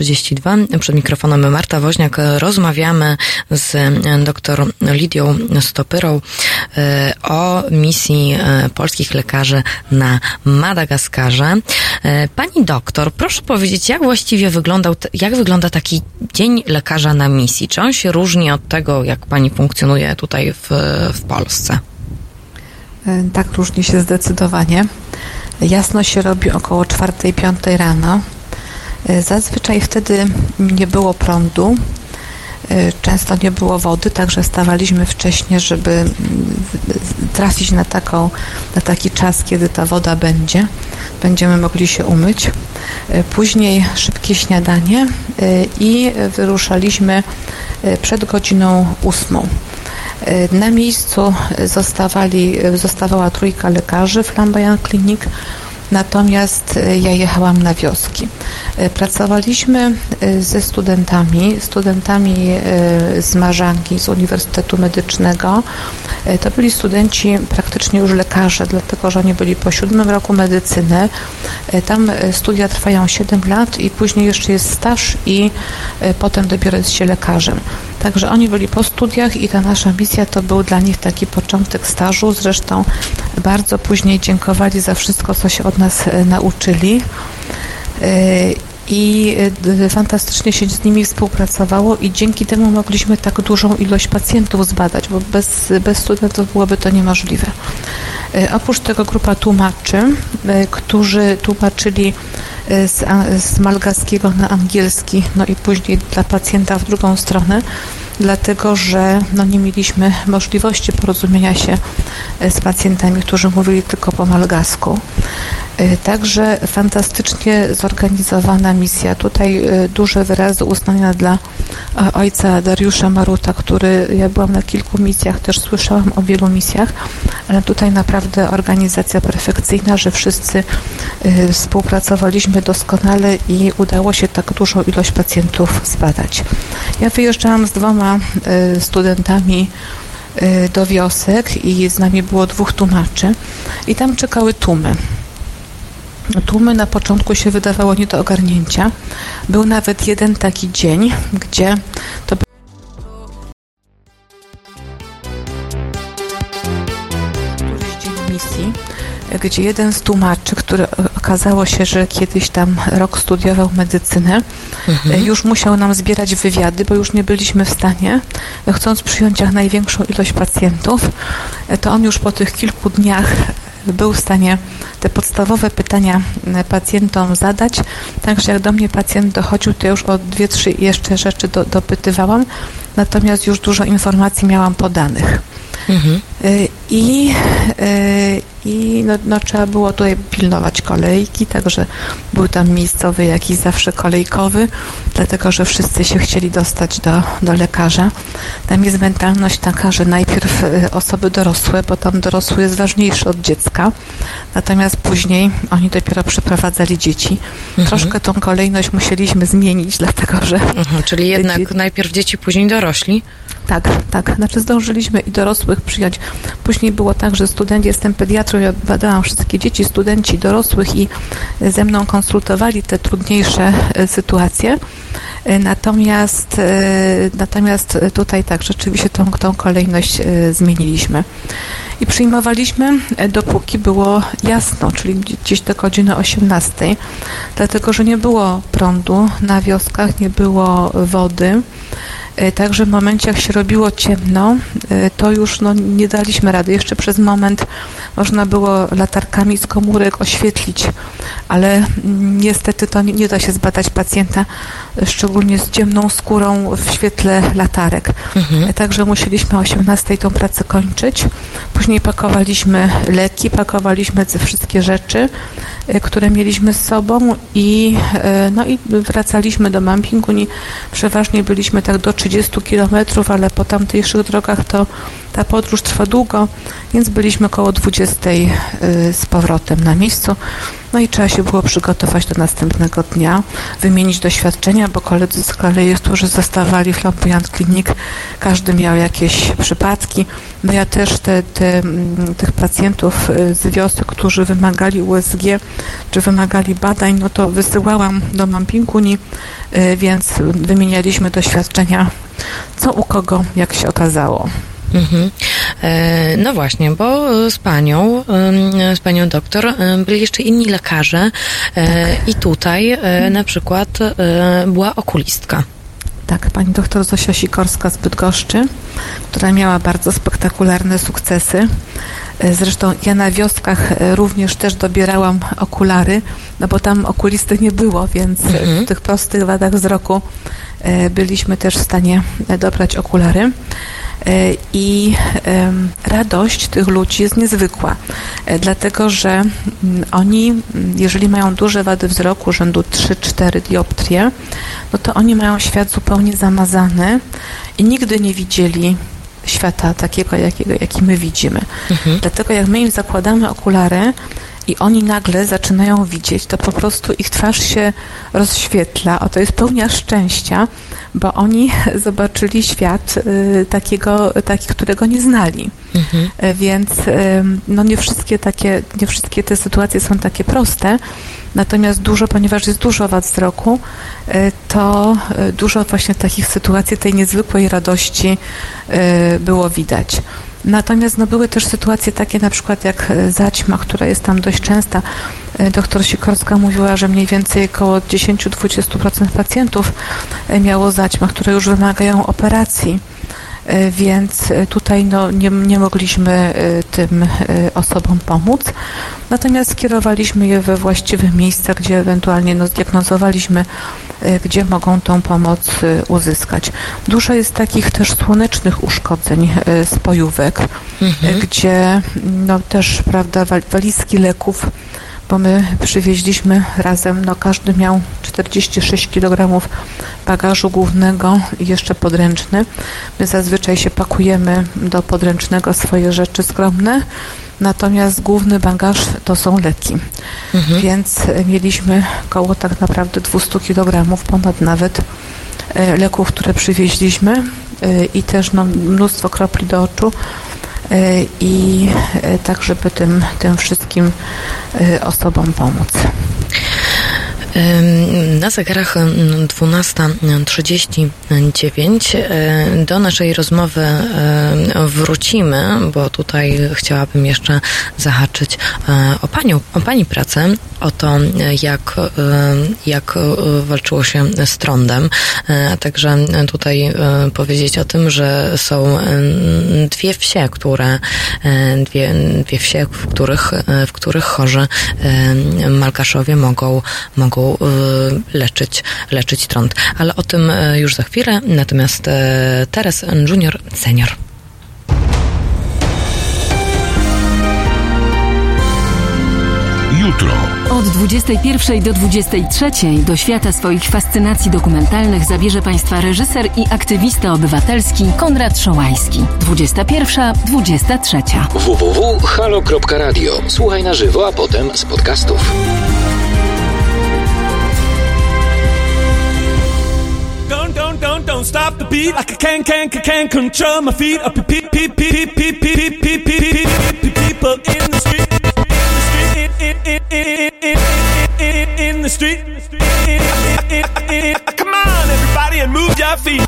12.32 przed mikrofonem Marta Woźniak. Rozmawiamy z e, dr Lidią Stopyrą e, o misji e, polskich lekarzy na Madagaskarze. Pani doktor, proszę powiedzieć, jak właściwie wyglądał, jak wygląda taki dzień lekarza na misji? Czy on się różni od tego, jak pani funkcjonuje tutaj w, w Polsce? Tak różni się zdecydowanie. Jasno się robi około 4-5 rano. E, Zazwyczaj wtedy nie było prądu, e, często nie było wody, także stawaliśmy wcześniej, żeby trafić na, taką, na taki czas, kiedy ta woda będzie. Będziemy mogli się umyć. E, Później szybkie śniadanie i wyruszaliśmy przed godziną ósmą. Na miejscu zostawali, zostawała trójka lekarzy Flamboyant Clinic, natomiast e, ja jechałam na wioski. E, Pracowaliśmy e, ze studentami, studentami z Marzangi, z Uniwersytetu Medycznego. To byli studenci praktycznie już lekarze, dlatego że oni byli po siódmym roku medycyny. Tam studia trwają 7 lat i później jeszcze jest staż i potem dopiero jest się lekarzem. Także oni byli po studiach i ta nasza misja to był dla nich taki początek stażu. Zresztą bardzo później dziękowali za wszystko, co się od nas e, nauczyli. E, i y, fantastycznie się z nimi współpracowało i dzięki temu mogliśmy tak dużą ilość pacjentów zbadać, bo bez, bez studentów byłoby to niemożliwe. Oprócz tego grupa tłumaczy, którzy tłumaczyli z, a- z malgaskiego na angielski, no i później dla pacjenta w drugą stronę, dlatego że no, nie mieliśmy możliwości porozumienia się y, z pacjentami, którzy mówili tylko po malgasku. Y, Także fantastycznie zorganizowana misja. Tutaj y, duże wyrazy uznania dla e, ojca Dariusza Maruta, który ja byłam na kilku misjach, też słyszałam o wielu misjach, ale tutaj naprawdę organizacja perfekcyjna, że wszyscy y, współpracowaliśmy doskonale i udało się tak dużą ilość pacjentów zbadać. Ja wyjeżdżałam z dwoma studentami do wiosek i z nami było dwóch tłumaczy i tam czekały tłumy. Tłumy na początku się wydawało nie do ogarnięcia. Był nawet jeden taki dzień, gdzie to któryś dzień misji, gdzie jeden z tłumaczy, który okazało się, że kiedyś tam rok studiował medycynę, Mhm. już musiał nam zbierać wywiady, bo już nie byliśmy w stanie, chcąc przyjąć jak największą ilość pacjentów, to on już po tych kilku dniach był w stanie te podstawowe pytania e, pacjentom zadać. Także jak do mnie pacjent dochodził, to już o dwie, trzy jeszcze rzeczy do, dopytywałam, natomiast już dużo informacji miałam podanych. Mhm. Y, I, y, i no, no, trzeba było tutaj pilnować kolejki, także był tam miejscowy jakiś zawsze kolejkowy, dlatego że wszyscy się chcieli dostać do, do lekarza. Tam jest mentalność taka, że najpierw y, osoby dorosłe, bo tam dorosły jest ważniejszy od dziecka, natomiast później oni dopiero przeprowadzali dzieci. Mhm. Troszkę tą kolejność musieliśmy zmienić, dlatego że Mhm, czyli jednak najpierw dzieci, później dorośli. tak, tak. Znaczy zdążyliśmy i dorosłych przyjąć. Później było tak, że studenci, jestem pediatrą, ja badałam wszystkie dzieci, studenci, dorosłych i ze mną konsultowali te trudniejsze e, sytuacje. E, Natomiast, e, natomiast tutaj tak, rzeczywiście tą, tą kolejność zmieniliśmy. I przyjmowaliśmy, dopóki było jasno, czyli gdzieś do godziny 18, dlatego że nie było prądu na wioskach, nie było wody. E, Także w momencie, jak się robiło ciemno, e, to już no, nie daliśmy rady. Jeszcze przez moment można było latarkami z komórek oświetlić, ale mm, niestety to nie, nie da się zbadać pacjenta, szczególnie z ciemną skórą w świetle latarek. E, Także musieliśmy o 18 tą pracę kończyć. Później pakowaliśmy leki, pakowaliśmy te wszystkie rzeczy, e, które mieliśmy z sobą i, e, no i wracaliśmy do Mampinguni. Przeważnie byliśmy tak do 30 kilometrów, ale po tamtejszych drogach to ta podróż trwa długo, więc byliśmy około 20 y, z powrotem na miejscu. No i trzeba się było przygotować do następnego dnia, wymienić doświadczenia, bo koledzy z kolei, którzy zostawali w Flamboyant Clinic, każdy miał jakieś przypadki. No ja też te, te, tych pacjentów y, z wiosek, którzy wymagali USG, czy wymagali badań, no to wysyłałam do Mampinguni, y, więc wymienialiśmy doświadczenia, co u kogo, jak się okazało. Mhm. E, No właśnie, bo z panią, z panią doktor byli jeszcze inni lekarze e, i tutaj e, na przykład była okulistka. Tak, pani doktor Zosia Sikorska z Bydgoszczy, która miała bardzo spektakularne sukcesy. Zresztą ja na wioskach również też dobierałam okulary, no bo tam okulisty nie było, więc Mhm. w tych prostych wadach wzroku byliśmy też w stanie dobrać okulary. E, I radość tych ludzi jest niezwykła, e, dlatego że mm, oni, mm, jeżeli mają duże wady wzroku, rzędu 3-4 dioptrie, no to oni mają świat zupełnie zamazany i nigdy nie widzieli świata takiego, jakiego, jaki my widzimy. Dlatego jak my im zakładamy okulary i oni nagle zaczynają widzieć, to po prostu ich twarz się rozświetla. O, to jest pełnia szczęścia, bo oni zobaczyli świat y, takiego, taki, którego nie znali. E, Więc em, no nie wszystkie takie, nie wszystkie te sytuacje są takie proste, natomiast dużo, ponieważ jest dużo wad wzroku, e, to dużo właśnie takich sytuacji, tej niezwykłej radości było widać. Natomiast no, były też sytuacje takie na przykład jak e, zaćma, która jest tam dość częsta. e, doktor Sikorska mówiła, że mniej więcej około 10-20% pacjentów e, miało zaćmach, które już wymagają operacji. Więc tutaj no, nie, nie mogliśmy tym osobom pomóc. Natomiast skierowaliśmy je we właściwe miejsca, gdzie ewentualnie no, zdiagnozowaliśmy, gdzie mogą tą pomoc e, uzyskać. Dużo jest takich też słonecznych uszkodzeń spojówek, e, gdzie no, też prawda, wal- walizki leków bo my przywieźliśmy razem, no każdy miał 46 kg bagażu głównego i jeszcze podręczny. My zazwyczaj się pakujemy do podręcznego swoje rzeczy skromne, natomiast główny bagaż to są leki. Więc e, mieliśmy koło tak naprawdę 200 kg, ponad nawet e, leków, które przywieźliśmy e, i też no, mnóstwo kropli do oczu e, i tak, żeby tym, tym wszystkim osobom pomóc. Na zegarach ym, 12.39 y, do naszej rozmowy wrócimy, bo tutaj chciałabym jeszcze zahaczyć y, o panią, o pani pracę, o to, jak, jak y, walczyło się z trądem, y, a także tutaj powiedzieć o tym, że są dwie wsie, które, dwie, dwie wsie, w których, w których chorzy malkaszowie mogą, mogą y, leczyć, leczyć trąd. Ale o tym y, już za chwilę. Natomiast y, teraz junior, senior. Jutro. Od 21 do 23 do świata swoich fascynacji dokumentalnych zabierze Państwa reżyser i aktywista obywatelski Konrad Szołajski. 21-23. www.halo.radio. Słuchaj na żywo, a potem z podcastów. Don't, don't, don't, stop the beat like I can, can, can, can control my feet. Up, pe- pe- pe- pe- pe- pe- pe- pe- pe- pe- pe- people in the street, in the street, in- in- in- in the street. Come on, everybody, and move your feet.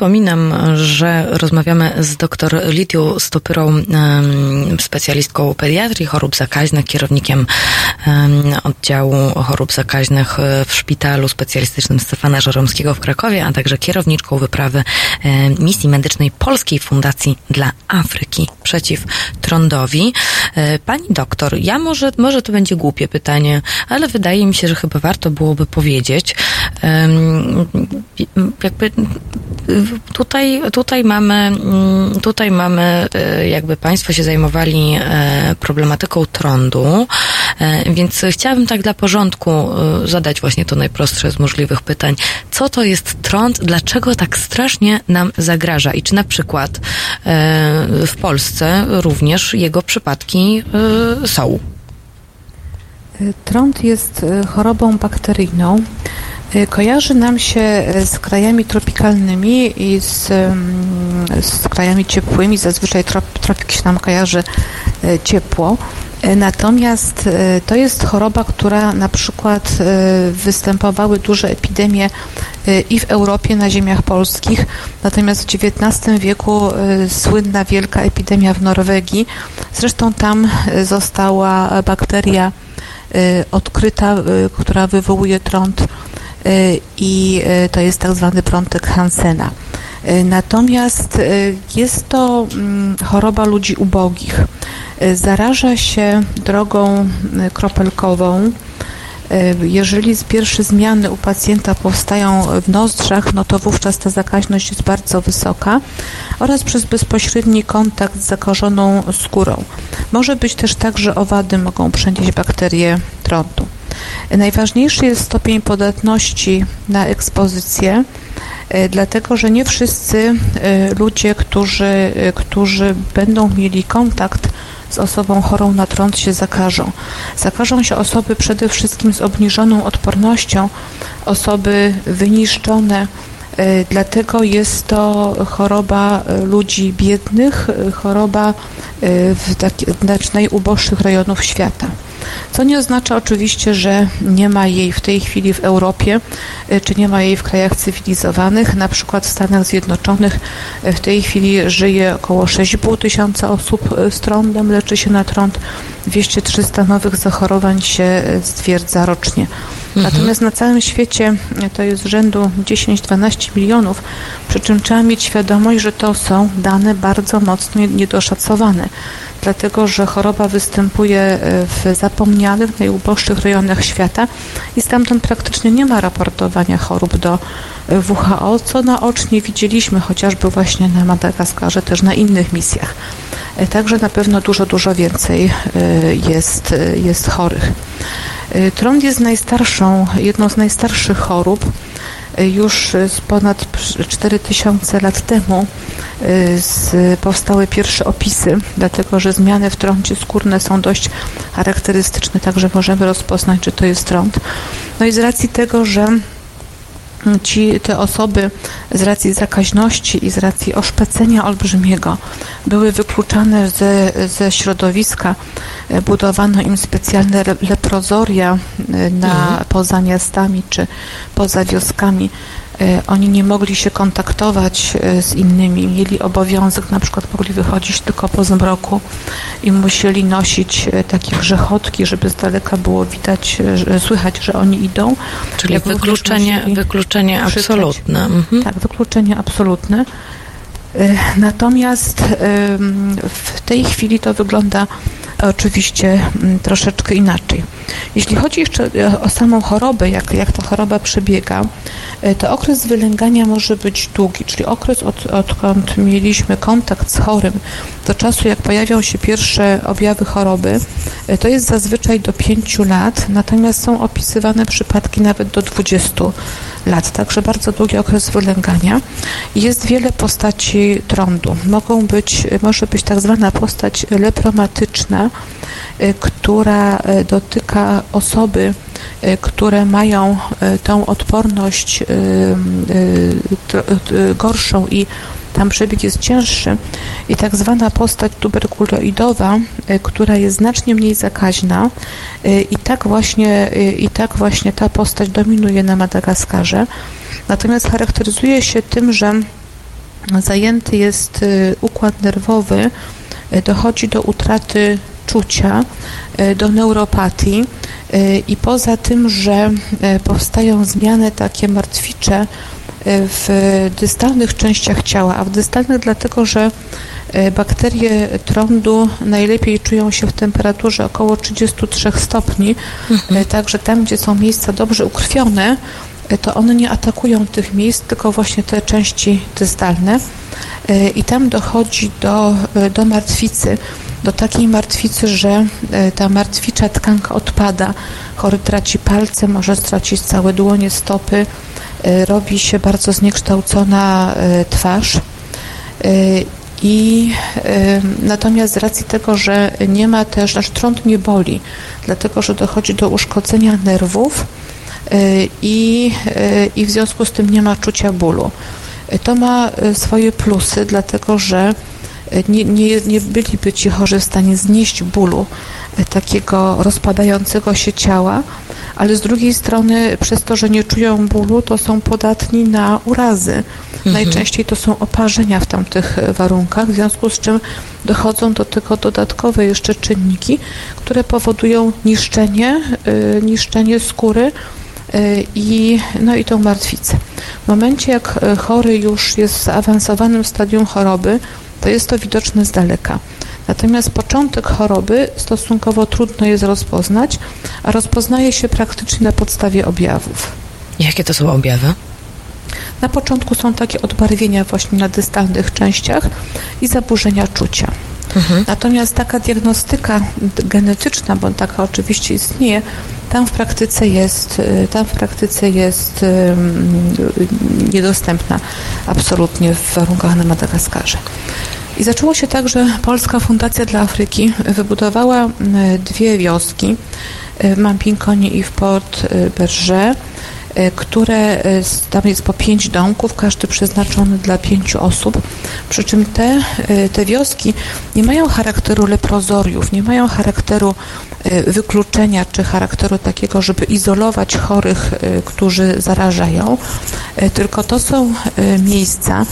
Przypominam, że rozmawiamy z dr Lidią Stopyrą, specjalistką pediatrii chorób zakaźnych, kierownikiem oddziału chorób zakaźnych y, w szpitalu specjalistycznym Stefana Żeromskiego w Krakowie, a także kierowniczką wyprawy misji medycznej Polskiej Fundacji dla Afryki przeciw trądowi. Y, Pani doktor, ja może, może to będzie głupie pytanie, ale wydaje mi się, że chyba warto byłoby powiedzieć, jakby tutaj, tutaj mamy, mm, tutaj mamy, e, jakby Państwo się zajmowali e, problematyką trądu, e, więc chciałabym tak dla porządku zadać właśnie to najprostsze z możliwych pytań. Co to jest trąd? Dlaczego tak strasznie nam zagraża? I czy na przykład w Polsce również jego przypadki są? Trąd jest chorobą bakteryjną. E, Kojarzy nam się e, z krajami tropikalnymi i z, mm, z krajami ciepłymi. Zazwyczaj trop, tropik się nam kojarzy e, ciepło. Natomiast to jest choroba, która na przykład występowały duże epidemie i w Europie, na ziemiach polskich. Natomiast w XIX wieku słynna wielka epidemia w Norwegii. Zresztą tam została bakteria odkryta, która wywołuje trąd i e, to jest tak zwany prątek Hansena. E, Natomiast e, jest to mm, choroba ludzi ubogich. E, Zaraża się drogą e, kropelkową. E, Jeżeli pierwsze zmiany u pacjenta powstają w nozdrzach, no to wówczas ta zakaźność jest bardzo wysoka oraz przez bezpośredni kontakt z zakażoną skórą. Może być też tak, że owady mogą przenieść bakterie trądu. Najważniejszy jest stopień podatności na ekspozycję, e, dlatego że nie wszyscy e, ludzie, którzy, e, którzy będą mieli kontakt z osobą chorą na trąd się zakażą. Zakażą się osoby przede wszystkim z obniżoną odpornością, osoby wyniszczone, Dlatego jest to choroba e, ludzi biednych, e, choroba e, w taki, znaczy najuboższych rejonów świata. Co nie oznacza oczywiście, że nie ma jej w tej chwili w Europie, e, czy nie ma jej w krajach cywilizowanych. Na przykład w Stanach Zjednoczonych e, w tej chwili żyje około 6,5 tysiąca osób e, z trądem, leczy się na trąd. 200-300 nowych zachorowań się e, stwierdza rocznie. Natomiast na całym świecie to jest rzędu 10-12 milionów, przy czym trzeba mieć świadomość, że to są dane bardzo mocno niedoszacowane, dlatego że choroba występuje e, w zapomnianych, najuboższych rejonach świata i stamtąd praktycznie nie ma raportowania chorób do e, WHO, co naocznie widzieliśmy chociażby właśnie na Madagaskarze, też na innych misjach. E, Także na pewno dużo, dużo więcej jest, jest chorych. E, Trąd jest najstarszą, jedną z najstarszych chorób. E, Już z ponad 4000 lat temu e, z, powstały pierwsze opisy, dlatego że zmiany w trądzie skórne są dość charakterystyczne, także możemy rozpoznać, że to jest trąd. No i z racji tego, że ci, te osoby z racji zakaźności i z racji oszpecenia olbrzymiego były wykluczane ze, ze środowiska. Budowano im specjalne leprozoria e, na, poza miastami czy poza wioskami. E, Oni nie mogli się kontaktować e, z innymi, mieli obowiązek, na przykład mogli wychodzić tylko po zmroku i musieli nosić e, takie grzechotki, żeby z daleka było widać, słychać, że oni idą. Czyli Jak wykluczenie, wykluczenie absolutne. Mhm. Tak, wykluczenie absolutne. E, Natomiast w tej chwili to wygląda oczywiście mm, troszeczkę inaczej. Jeśli chodzi jeszcze e, o samą chorobę, jak, jak ta choroba przebiega, e, to okres wylęgania może być długi, czyli okres od, odkąd mieliśmy kontakt z chorym do czasu, jak pojawią się pierwsze objawy choroby, to jest zazwyczaj do 5 lat, natomiast są opisywane przypadki nawet do 20 lat, także bardzo długi okres wylęgania. Jest wiele postaci trądu. Mogą być, może być tak zwana postać lepromatyczna, y, która y, dotyka osoby, y, które mają tą odporność gorszą i tam przebieg jest cięższy i tak zwana postać tuberkuloidowa, y, która jest znacznie mniej zakaźna y, i tak właśnie, y, i tak właśnie ta postać dominuje na Madagaskarze. Natomiast charakteryzuje się tym, że zajęty jest układ nerwowy, dochodzi do utraty czucia, do neuropatii i poza tym, że powstają zmiany takie martwicze w dystalnych częściach ciała, a w dystalnych dlatego, że y, bakterie trądu najlepiej czują się w temperaturze około 33 stopni, y, także tam, gdzie są miejsca dobrze ukrwione, y, to one nie atakują tych miejsc, tylko właśnie te części dystalne. I tam dochodzi do, do martwicy, do takiej martwicy, że ta martwicza tkanka odpada, chory traci palce, może stracić całe dłonie, stopy, robi się bardzo zniekształcona y, twarz. Y, I natomiast z racji tego, że nie ma też, nasz trąd nie boli, dlatego że dochodzi do uszkodzenia nerwów i, i w związku z tym nie ma czucia bólu. To ma swoje plusy, dlatego że nie, nie, nie byliby ci chorzy w stanie znieść bólu takiego rozpadającego się ciała, ale z drugiej strony przez to, że nie czują bólu, to są podatni na urazy. Najczęściej to są oparzenia w tamtych e, warunkach, w związku z czym dochodzą do tego dodatkowe jeszcze czynniki, które powodują niszczenie, y, niszczenie skóry y, i, no i tą martwicę. W momencie, jak e, chory już jest w zaawansowanym stadium choroby, to jest to widoczne z daleka. Natomiast początek choroby stosunkowo trudno jest rozpoznać, a rozpoznaje się praktycznie na podstawie objawów. Jakie to są objawy? Na początku są takie odbarwienia właśnie na dystalnych częściach i zaburzenia czucia. Natomiast taka diagnostyka genetyczna, bo taka oczywiście istnieje, tam w praktyce jest, y, tam w praktyce jest ym, y, niedostępna absolutnie w warunkach na Madagaskarze. I zaczęło się tak, że Polska Fundacja dla Afryki wybudowała y, dwie wioski y, w Mampinkonie i w Port y, Berger, które tam jest po pięć domków, każdy przeznaczony dla pięciu osób. Przy czym te, te wioski nie mają charakteru leprozoriów, nie mają charakteru wykluczenia czy charakteru takiego, żeby izolować chorych, y, którzy zarażają, y, tylko to są y, miejsca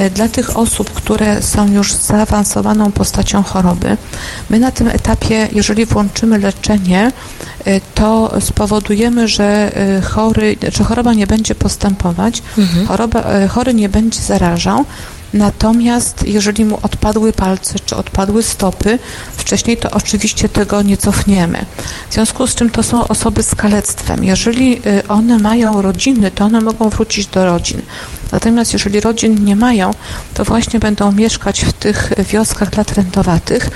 y, dla tych osób, które są już z zaawansowaną postacią choroby. My na tym etapie, jeżeli włączymy leczenie, y, to spowodujemy, że y, chory, że choroba nie będzie postępować, choroba, y, chory nie będzie zarażał, Natomiast jeżeli mu odpadły palce czy odpadły stopy, wcześniej to oczywiście tego nie cofniemy. W związku z czym to są osoby z kalectwem. Jeżeli y, one mają rodziny, to one mogą wrócić do rodzin. Natomiast jeżeli rodzin nie mają, to właśnie będą mieszkać w tych wioskach dla trendowatych,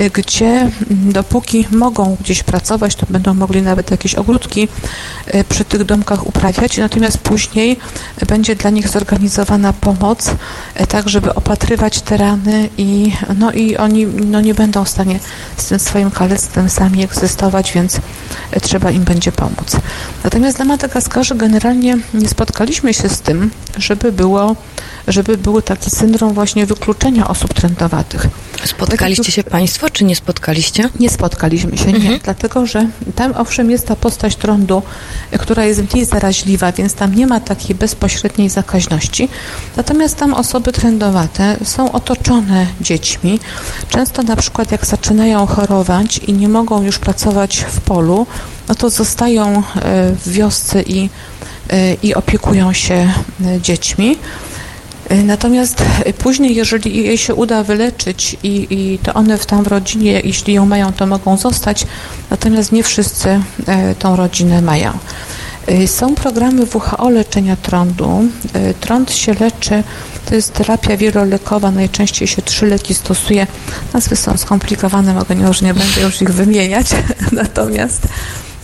y, gdzie mm, dopóki mogą gdzieś pracować, to będą mogli nawet jakieś ogródki y, przy tych domkach uprawiać, natomiast później będzie dla nich zorganizowana pomoc, y, tak żeby opatrywać te rany i, no i oni no nie będą w stanie z tym swoim kalectwem sami egzystować, więc trzeba im będzie pomóc. Natomiast na Madagaskarze generalnie nie spotkaliśmy się z tym, żeby było żeby był taki syndrom właśnie wykluczenia osób trendowatych. Spotkaliście się Państwo, czy nie spotkaliście? Nie spotkaliśmy się, nie, dlatego że tam owszem jest ta postać trądu, która jest mniej zaraźliwa, więc tam nie ma takiej bezpośredniej zakaźności. Natomiast tam osoby trendowate są otoczone dziećmi. Często na przykład jak zaczynają chorować i nie mogą już pracować w polu, no to zostają y, w wiosce i, i opiekują się y, dziećmi. Y, Natomiast y, później, jeżeli jej się uda wyleczyć i, i to one w tam rodzinie, jeśli ją mają, to mogą zostać, natomiast nie wszyscy tą rodzinę mają. Są programy WHO leczenia trądu. Trąd się leczy, to jest terapia wielolekowa, najczęściej się trzy leki stosuje. Nazwy są skomplikowane, mogę już nie będę już ich wymieniać. natomiast,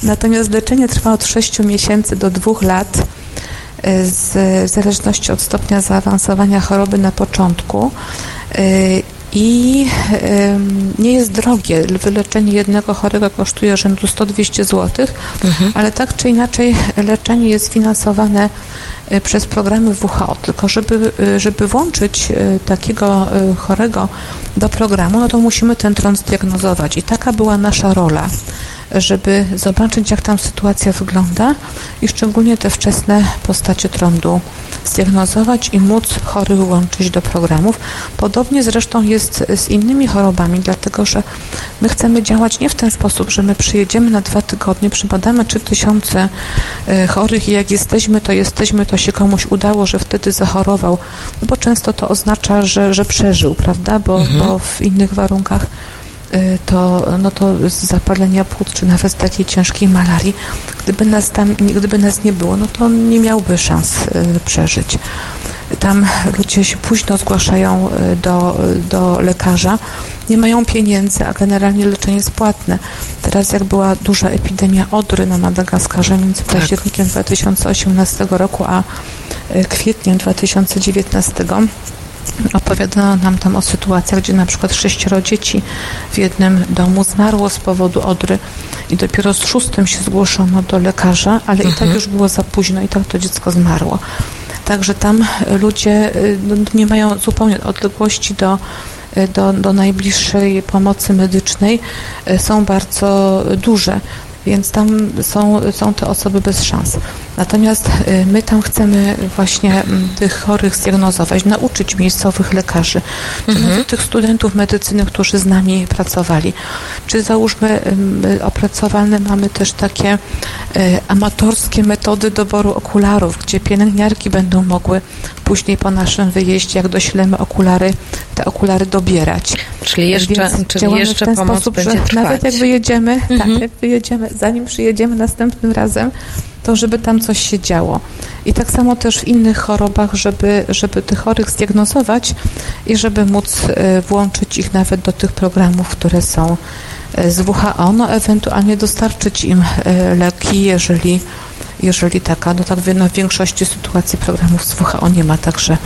natomiast leczenie trwa od 6 miesięcy do 2 lat z, w zależności od stopnia zaawansowania choroby na początku. Y, I nie jest drogie. Wyleczenie jednego chorego kosztuje rzędu 100-200 zł, ale tak czy inaczej leczenie jest finansowane y, przez programy WHO, tylko żeby, y, żeby włączyć y, takiego y, chorego do programu, no to musimy ten trąd zdiagnozować. I taka była nasza rola żeby zobaczyć, jak tam sytuacja wygląda i szczególnie te wczesne postacie trądu zdiagnozować i móc chorych łączyć do programów. Podobnie zresztą jest z innymi chorobami, dlatego że my chcemy działać nie w ten sposób, że my przyjedziemy na dwa tygodnie, przybadamy 3000 e, chorych i jak jesteśmy, to jesteśmy, to się komuś udało, że wtedy zachorował, no bo często to oznacza, że, że przeżył, prawda, bo, bo w innych warunkach to, no to z zapalenia płuc, czy nawet z takiej ciężkiej malarii, gdyby nas tam, gdyby nas nie było, no to nie miałby szans y, przeżyć. Tam ludzie się późno zgłaszają y, do, do lekarza, nie mają pieniędzy, a generalnie leczenie jest płatne. Teraz jak była duża epidemia odry na Madagaskarze między październikiem 2018 roku a y, kwietniem 2019 Opowiadano nam tam o sytuacjach, gdzie na przykład sześcioro dzieci w jednym domu zmarło z powodu odry i dopiero z szóstym się zgłoszono do lekarza, ale i tak już było za późno i tak to dziecko zmarło. Także tam ludzie y, no, nie mają zupełnie odległości do, y, do, do najbliższej pomocy medycznej, y, są bardzo duże więc tam są, są te osoby bez szans. Natomiast y, my tam chcemy właśnie mm, tych chorych zdiagnozować, nauczyć miejscowych lekarzy, Mhm. tych studentów medycyny, którzy z nami pracowali. Czy załóżmy opracowane mamy też takie y, amatorskie metody doboru okularów, gdzie pielęgniarki będą mogły później po naszym wyjeździe, jak doślemy okulary, te okulary dobierać. Czyli jeszcze, Więc czyli jeszcze w ten pomoc sposób, będzie że trwać. nawet jak wyjedziemy, Mhm. tak, jak wyjedziemy, zanim przyjedziemy następnym razem, to żeby tam coś się działo. I tak samo też w innych chorobach, żeby, żeby tych chorych zdiagnozować i żeby móc e, włączyć ich nawet do tych programów, które są e, z WHO, no ewentualnie dostarczyć im e, leki, jeżeli, jeżeli taka, no tak no w większości sytuacji programów WHO nie ma, także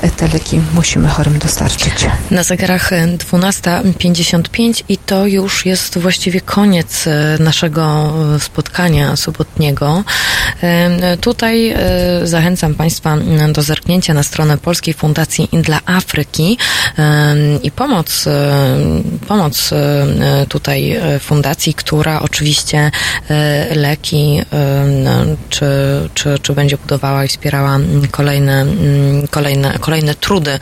e, te leki musimy chorym dostarczyć. Na zegarach e, 12.55 i to już jest właściwie koniec e, naszego e, spotkania sobotniego. E, Tutaj e, zachęcam Państwa do zerknięcia na stronę Polskiej Fundacji dla Afryki e, i pomoc, e, pomoc e, tutaj e, fundacji, która oczywiście e, leki e, czy, czy, czy będzie budowała i wspierała kolejne, m, kolejne, kolejne trudy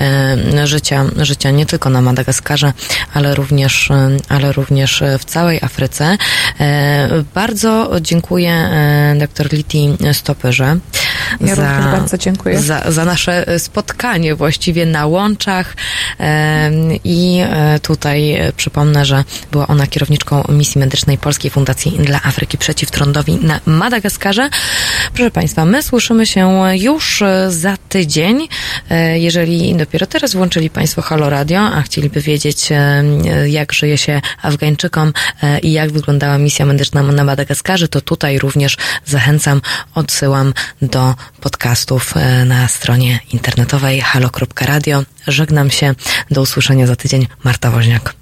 e, życia, życia nie tylko na Madagaskarze, ale również, e, ale również w całej Afryce. E, Bardzo dziękuję dr Liti Stopyrze Ja również bardzo dziękuję. za, za nasze spotkanie właściwie na łączach i tutaj przypomnę, że była ona kierowniczką misji medycznej Polskiej Fundacji dla Afryki przeciw trądowi na Madagaskarze. Proszę Państwa, my słyszymy się już za tydzień. E, Jeżeli dopiero teraz włączyli Państwo Halo Radio, a chcieliby wiedzieć, e, jak żyje się Afgańczykom e, i jak wyglądała misja medyczna na Madagaskarze, to tutaj również zachęcam, odsyłam do podcastów na stronie internetowej halo.radio. Żegnam się. Do usłyszenia za tydzień. Marta Woźniak.